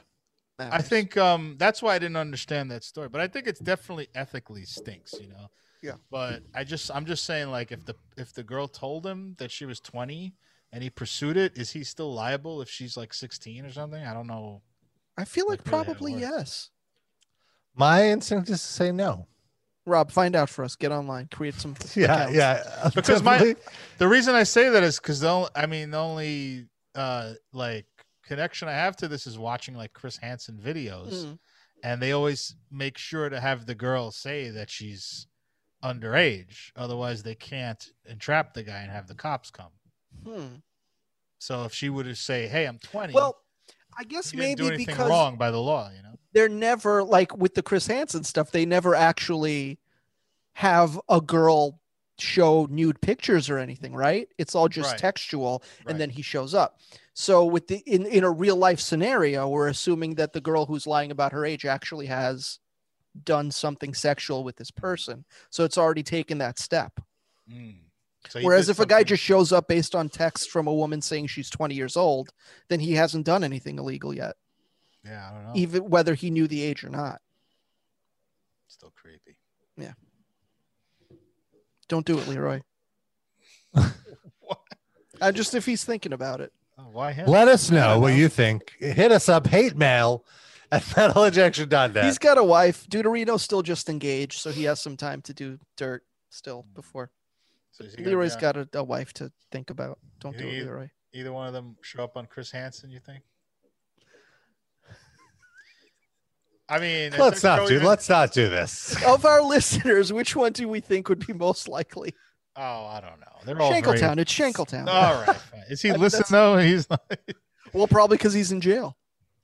I think um that's why I didn't understand that story, but I think it's definitely ethically stinks, you know. Yeah. But I just I'm just saying like if the if the girl told him that she was 20 and he pursued it, is he still liable if she's like 16 or something? I don't know. I feel like Like really how it probably yes. my instinct is to say no. Rob, find out for us. Get online, create some. Yeah, accounts. yeah. Because my- The reason I say that is cuz the only, I mean the only uh like connection I have to this is watching like Chris Hansen videos Mm. and they always make sure to have the girl say that she's underage otherwise they can't entrap the guy and have the cops come. Hmm. So if she would have say, "Hey, I'm 20," Well, I guess he didn't do maybe because wrong by the law, you know. they're never like with the Chris Hansen stuff. They never actually have a girl show nude pictures or anything, right? It's all just Right. textual, Right. and then he shows up. So with the in in a real life scenario, we're assuming that the girl who's lying about her age actually has done something sexual with this person. So it's already taken that step. Mm. So Whereas did if a guy just shows up based on text from a woman saying she's 20 years old, then he hasn't done anything illegal yet, yeah, I don't know, even whether he knew the age or not. still creepy. Yeah. Don't do it, Leroy. Uh, just if he's thinking about it. Oh, why him? Let us I know what know. you think. Hit us up, hate mail at metalinjection.net. He's got a wife. Deuterino's still just engaged, so he has some time to do dirt still before. So is he gonna be Leroy's on- got a, a wife to think about. Don't You do it, he- Leroy. either one of them show up on Chris Hansen. You think? I mean, Let's not do. Vin- Let's not do this. Of our listeners, which one do we think would be most likely? Oh, I don't know. They're all very- Shankletown. It's Shankletown. All right. fine. Is he I mean, listening that's- though? He's like, Well, probably because he's in jail.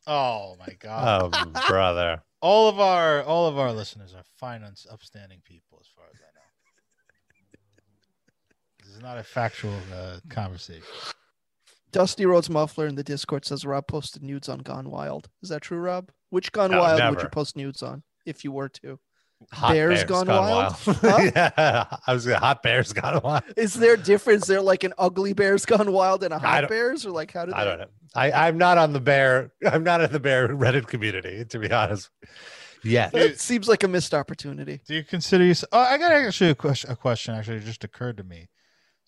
oh my god. Oh, brother. all of our all of our listeners are fine upstanding people, as far as I know. This is not a factual uh, conversation. Dusty Rhodes Muffler in the Discord says Rob posted nudes on Gone Wild. Is that true, Rob? Which Gone No, Wild would never. you post nudes on if you were to? Hot Bears Gone Wild? yeah, I was gonna hot bears gone wild. Is there a difference? Is there like an ugly Bears Gone Wild and a hot don't- Bears, or like how do they? I don't know. I, I'm not on the bear. I'm not in the bear Reddit community, to be honest. Yeah. It seems like a missed opportunity. Do you consider yourself? Oh, I got actually a question. A question actually just occurred to me.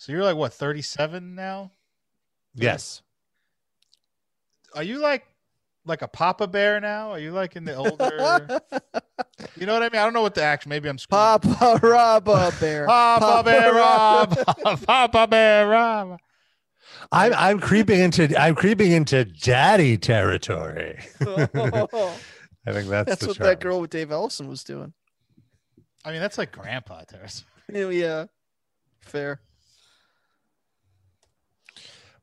So you're like what, 37 now? Yes. Are you like like a Papa Bear now? Are you like in the older? you know what I mean? I don't know what the action. Maybe I'm screwing. Papa Rabba Bear. Papa Bear Rob. Papa Bear Rob. I'm I'm creeping into I'm creeping into daddy territory. I think that's, That's the what term. that girl with Dave Ellefson was doing. I mean, that's like Grandpa territory. Yeah, yeah. fair.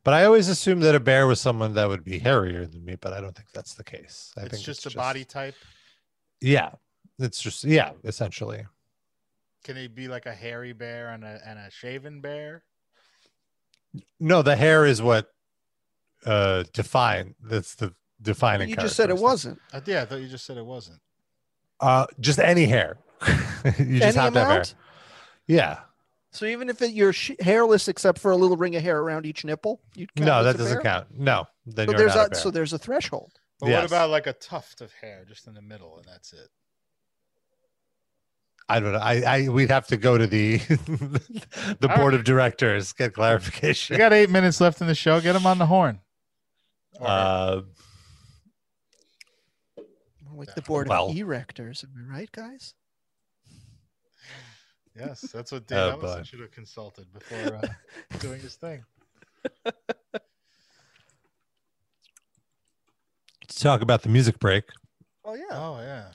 But I always assumed that a bear was someone that would be hairier than me, but I don't think that's the case. I it's think just it's a body type. Yeah. It's just yeah, essentially. Can he be like a hairy bear and a and a shaven bear? No, the hair is what uh define that's the defining You just said it wasn't. Uh, yeah, I thought you just said it wasn't. Uh just any hair. you just Any have to have hair. amount? Yeah. So even if it, you're sh- hairless except for a little ring of hair around each nipple, you No, that doesn't count. No. Then So you're there's not a a, so there's a threshold. But Yes. what about like a tuft of hair just in the middle and that's it? I don't know. I, I we'd have to go to the the All board right. of directors, get clarification. We got eight minutes left in the show. Get him on the horn. Uh, Like the board Well- of erectors, am I right, guys? Yes, that's what Dave Oh, Ellefson should have consulted before uh, doing his thing. let's talk about the music break. Oh yeah. Oh yeah.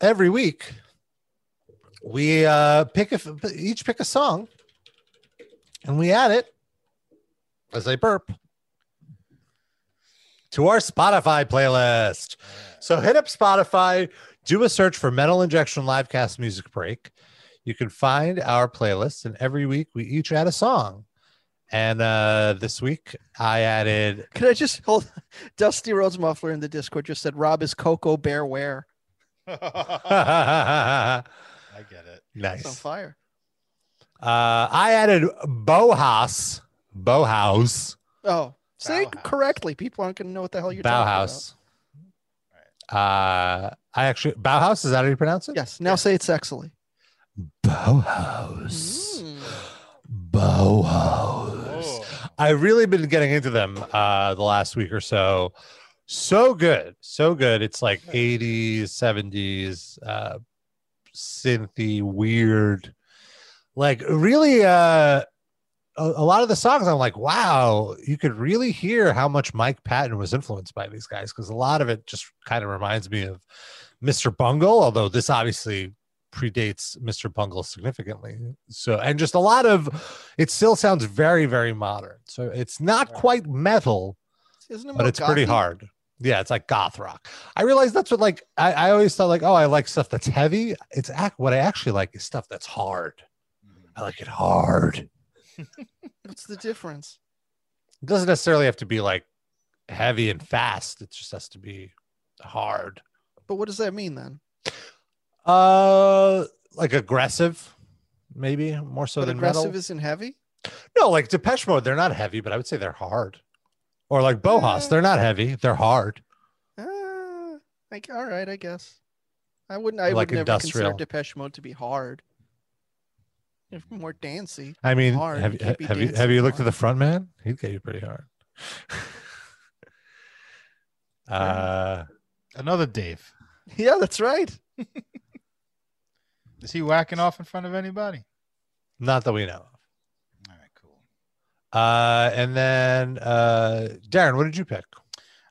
Every week, we uh, pick a each pick a song, and we add it as a burp to our Spotify playlist. So hit up Spotify, do a search for Metal Injection Livecast Music Break. You can find our playlist, and every week we each add a song. And uh, this week I added Can I just hold Dusty Rhodes Muffler in the Discord just said Rob is Coco Bear Wear. I get it. It's on nice. fire. Uh, I added Bauhaus. Bauhaus. Oh, say Bauhaus. correctly. People aren't going to know what the hell you're talking about. Bauhaus. Uh, I actually Bauhaus. Is that how you pronounce it? Yes. Now say it sexily. Bauhaus. Mm. Bauhaus. Oh, I've really been getting into them uh the last week or so. So good, so good. It's like 80s, 70s, uh synthy, weird, like really uh a, a lot of the songs I'm like, wow, you could really hear how much Mike Patton was influenced by these guys because a lot of it just kind of reminds me of Mr. Bungle, although this obviously predates Mr. Bungle significantly. So, and just a lot of it still sounds very, very modern. So it's not quite metal, Isn't it but it's pretty hard. Yeah, it's like goth rock. I realize that's what like I, I always thought like, oh, I like stuff that's heavy. It's act what I actually like is stuff that's hard. Mm-hmm. I like it hard. What's the difference? It doesn't necessarily have to be like heavy and fast. It just has to be hard. But what does that mean then? Uh like aggressive, maybe more so but than aggressive metal. isn't heavy. No, like Depeche Mode, they're not heavy, but I would say they're hard. Or like Bauhaus, Yeah. they're not heavy, they're hard. Uh, like all right, I guess. I wouldn't. I Like would never industrial. consider Depeche Mode to be hard. If more dancey. I mean, Hard, have, you have you have you looked at the front man? He'd get you pretty hard. uh another Dave. Yeah, that's right. Is he whacking off in front of anybody? not that we know of. All right, cool. Uh and then uh Darren, what did you pick?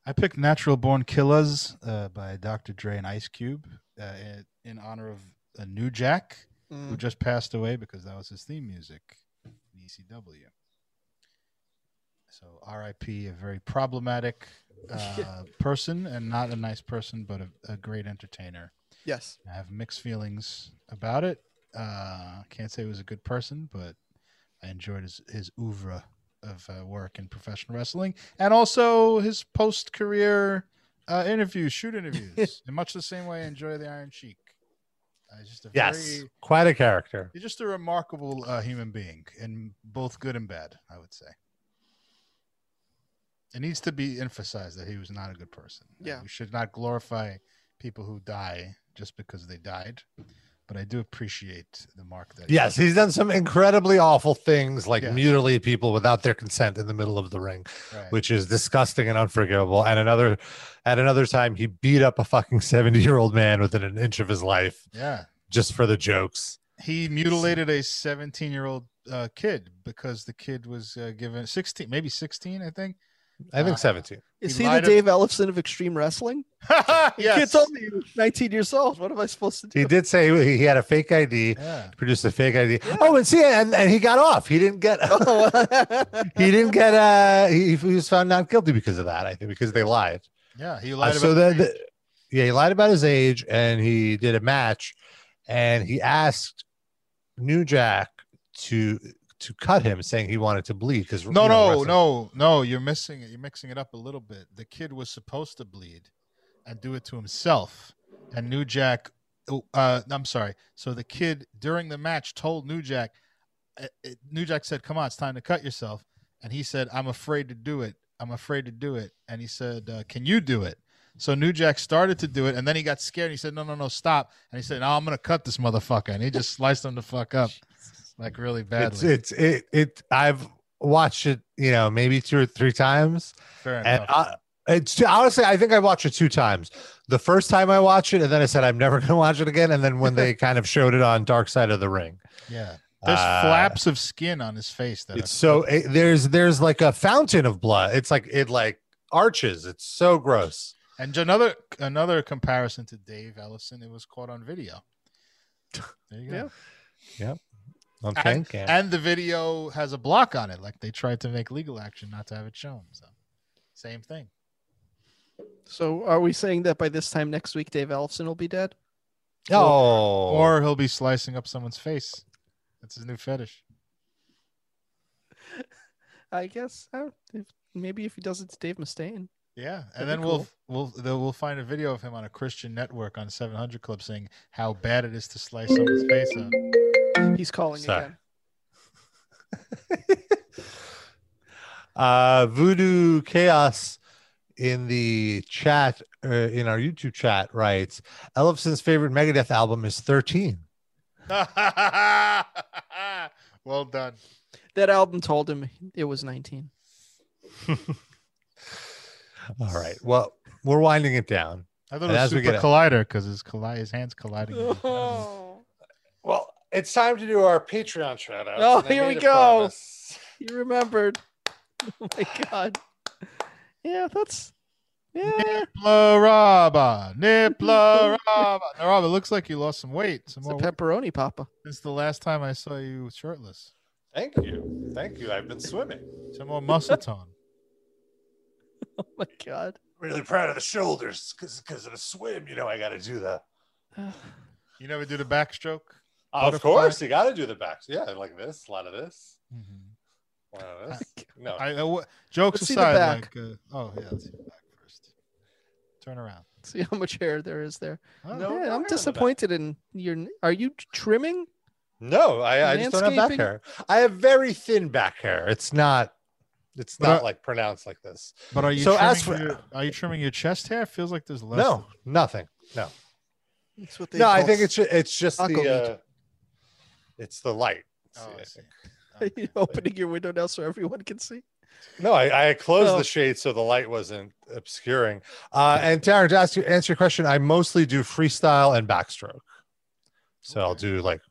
I picked "Natural Born Killers" uh, by Dr. Dre and Ice Cube uh, in, in honor of a New Jack who Mm. just passed away because that was his theme music in ECW. So R.I.P. A very problematic uh, person and not a nice person, but a, a great entertainer. Yes. I have mixed feelings about it. Uh, can't say he was a good person, but I enjoyed his his oeuvre of uh, work in professional wrestling, and also his post career uh, interviews, shoot interviews, in much the same way I enjoy the Iron Sheik. Uh, just a Yes, very, quite a character. he's just a remarkable uh, human being, in both good and bad. I would say. It needs to be emphasized that he was not a good person. Yeah. we should not glorify people who die just because they died. But I do appreciate the mark that. Yes, left. he's done some incredibly awful things, like Yes. mutilate people without their consent in the middle of the ring, Right. which is disgusting and unforgivable. And another, at another time, he beat up a fucking seventy-year-old man within an inch of his life Yeah. just for the jokes. He mutilated a 17 year old uh, kid because the kid was uh, given 16, maybe 16, I think. I think Uh, seventeen. Is He he, the lied to- Dave Ellefson of extreme wrestling? The yes. kid told me he was 19 years old. What am I supposed to do? He did say he he had a fake ID, Yeah. produced a fake ID. Oh, and see, and, and he got off. He didn't get. Oh, he didn't get. Uh, he, he was found not guilty because of that. I think because they lied. Yeah. He Uh, lied so about the, his the yeah, he lied about his age, and he did a match, and he asked New Jack to to cut him, saying he wanted to bleed because No, no, no, no. You're missing it. You're mixing it up a little bit. The kid was supposed to bleed and do it to himself. And New Jack, oh, uh, I'm sorry. So the kid during the match told New Jack, uh, uh, New Jack said, Come on, it's time to cut yourself. And he said, I'm afraid to do it. I'm afraid to do it. And he said, uh, Can you do it? So New Jack started to do it, and then he got scared. And he said, "No, no, no, stop!" And he said, "No, I'm gonna cut this motherfucker." And he just sliced him the fuck up, like really badly. It's it's it it. I've watched it, you know, maybe two or three times, Fair and enough. I, it's honestly, I think I watched it two times. The first time I watched it, and then I said I'm never going to watch it again. And then when they kind of showed it on Dark Side of the Ring, Yeah. There's Uh, flaps of skin on his face that it's so it, there's there's like a fountain of blood. It's like it like arches. It's so gross. and another another comparison to Dave Ellefson. It was caught on video. There you go. Yep. Okay. And, and the video has a block on it, like they tried to make legal action not to have it shown. So same thing. So are we saying that by this time next week, Dave Ellefson will be dead? oh, Or he'll be slicing up someone's face. That's his new fetish. I guess. Uh, if, maybe if he does it to Dave Mustaine. Yeah, and then we'll cool. we'll they'll- we'll find a video of him on a Christian network on 700 Club saying how bad it is to slice someone's face up. He's calling Sorry. again. uh voodoo chaos in the chat uh, in our youtube chat writes Ellefson's favorite megadeth album is 13 well done. That album told him it was 19. all right well we're winding it down I thought And it was as we Super get- Collider because his colli- his hands colliding. with his hands. well it's time to do our patreon shout out Oh, here we go. You remembered. Oh my god. Yeah, that's yeah. Niplaraba, Niplaraba. Rob, it looks like you lost some weight. Some It's a more pepperoni papa. since the last time I saw you shirtless. thank you thank you i've been swimming Some more muscle tone. Oh my god. really proud of the shoulders because of the swim you know i gotta do the You never do the backstroke? Of Butterfly? course you gotta do the back yeah like this a lot of this Mhm. a lot of this no I, I wa- jokes Let's see the aside, back. like uh, oh yeah, let's see the back first. Turn around. See how much hair there is there. Oh, No, yeah, no I'm disappointed in your. Are you trimming? No, I, I just don't have back hair. I have very thin back hair. It's not it's But, not uh, like pronounced like this. But are you So trimming as for- your, are you trimming your chest hair? Feels like there's less. No, nothing. No. That's what they. No, I think it's it's just the uh, it's the light. Oh, I See, I see. think. You're opening your window now so everyone can see. No, I, I closed Oh. the shade so the light wasn't obscuring. Uh, and Darren, to ask you, answer your question, I mostly do freestyle and backstroke. So I'll do like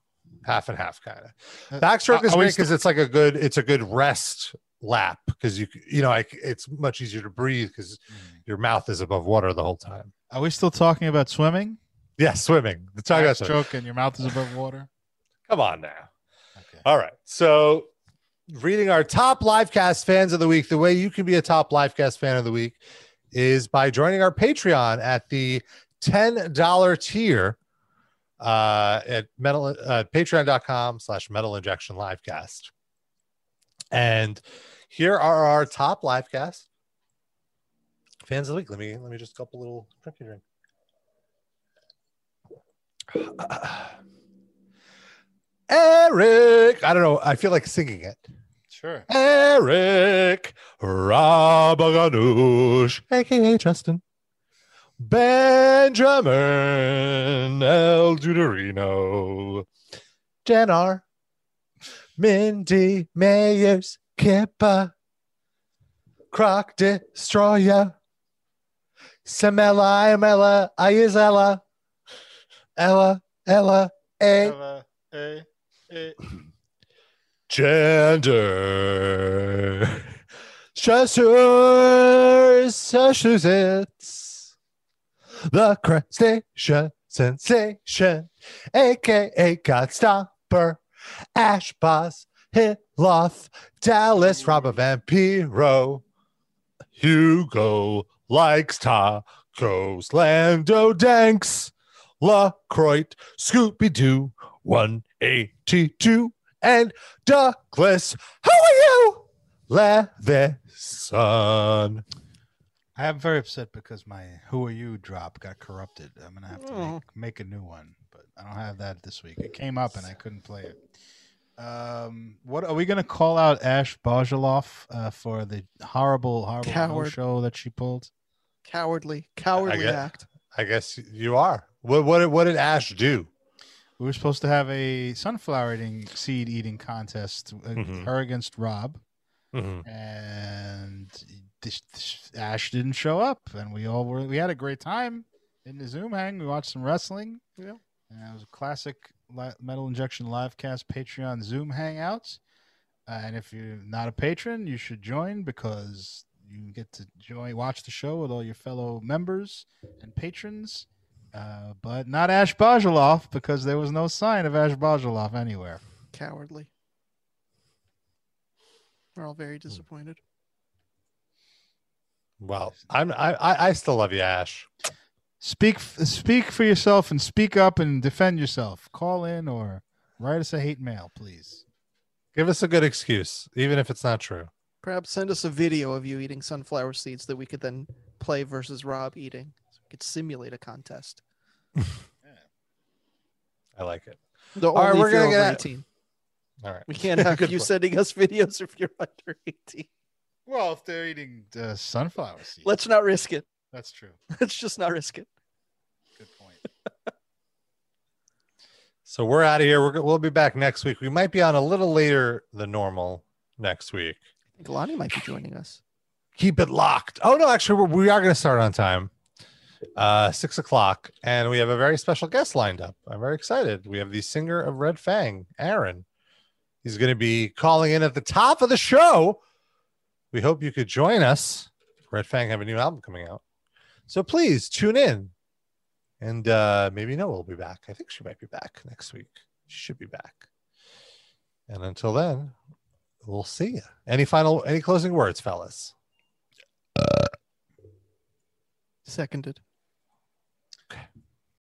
half and half kind of. Uh, Backstroke I- is great always because it's like a good, it's a good rest lap because you you know like it's much easier to breathe because your mouth is above water the whole time. Are we still talking about swimming? Yeah, swimming. Let's talk about swimming. Backstroke and your mouth is above water. Come on now. All right. So, reading our top livecast fans of the week, the way you can be a top livecast fan of the week is by joining our Patreon at the $10 tier uh, at metal, uh, patreon.com slash metal injection livecast. And here are our top livecast fans of the week. Let me let me just cup a little drinky drink. Eric. I don't know. I feel like singing it. Sure. Eric Rabaganoush, aka Justin. Benjamin El Duderino. Jenar. Mindy Mayers Kippa. Croc Destroyer. Samela Amela Ayazela. Ella Ella A. Ella, Gender. Chasseurs, Massachusetts. The crustacean sensation, aka Godstopper, Ash Boss, Hitloth, Dallas, mm. Robert Vampiro, Hugo likes tacos, Lando Danks, LaCroix, Scooby Doo, 182, and Douglas. How are you? Levison. I am very upset because my "Who Are You" drop got corrupted. I'm gonna have to Oh. make, make a new one, but I don't have that this week. It came up and I couldn't play it. Um, what are we gonna call out Ash Bajaloff uh, for the horrible, horrible Coward. show that she pulled? Cowardly, cowardly guess- act. I guess you are. What what what did Ash do? We were supposed to have a sunflower eating seed eating contest, uh, Mhm. her against Rob, Mhm. and this, this- Ash didn't show up, and we all were. We had a great time in the Zoom hang. We watched some wrestling. Yeah. and it was a classic Metal Injection livecast Patreon Zoom hangouts. Uh, and if you're not a patron, you should join because you get to join, watch the show with all your fellow members and patrons. Uh, but not Ash Bajaloff because there was no sign of Ash Bajaloff anywhere. Cowardly. We're all very disappointed. Well, I'm I I, I still love you, Ash. Speak, speak for yourself and speak up and defend yourself. Call in or write us a hate mail, please. Give us a good excuse, even if it's not true. Perhaps send us a video of you eating sunflower seeds that we could then play versus Rob eating. So we could simulate a contest. I like it. The All right, we're gonna get- 18. All right. We can't have you point. sending us videos if you're under 18. Well, if they're eating uh, sunflower seeds, Let's not risk it. that's true. Let's just not risk it. Good point. So we're out of here. We're we'll be back next week. We might be on a little later than normal next week. I think Lonnie might be joining us. Keep it locked. Oh no, actually, we are going to start on time, uh, six o'clock, and we have a very special guest lined up. I'm very excited. We have the singer of Red Fang, Aaron. He's going to be calling in at the top of the show. We hope you could join us. Red Fang have a new album coming out, so please tune in. And uh, maybe Noah will be back. I think she might be back next week. She should be back. And until then, we'll see you. Any final, any closing words, fellas? Seconded.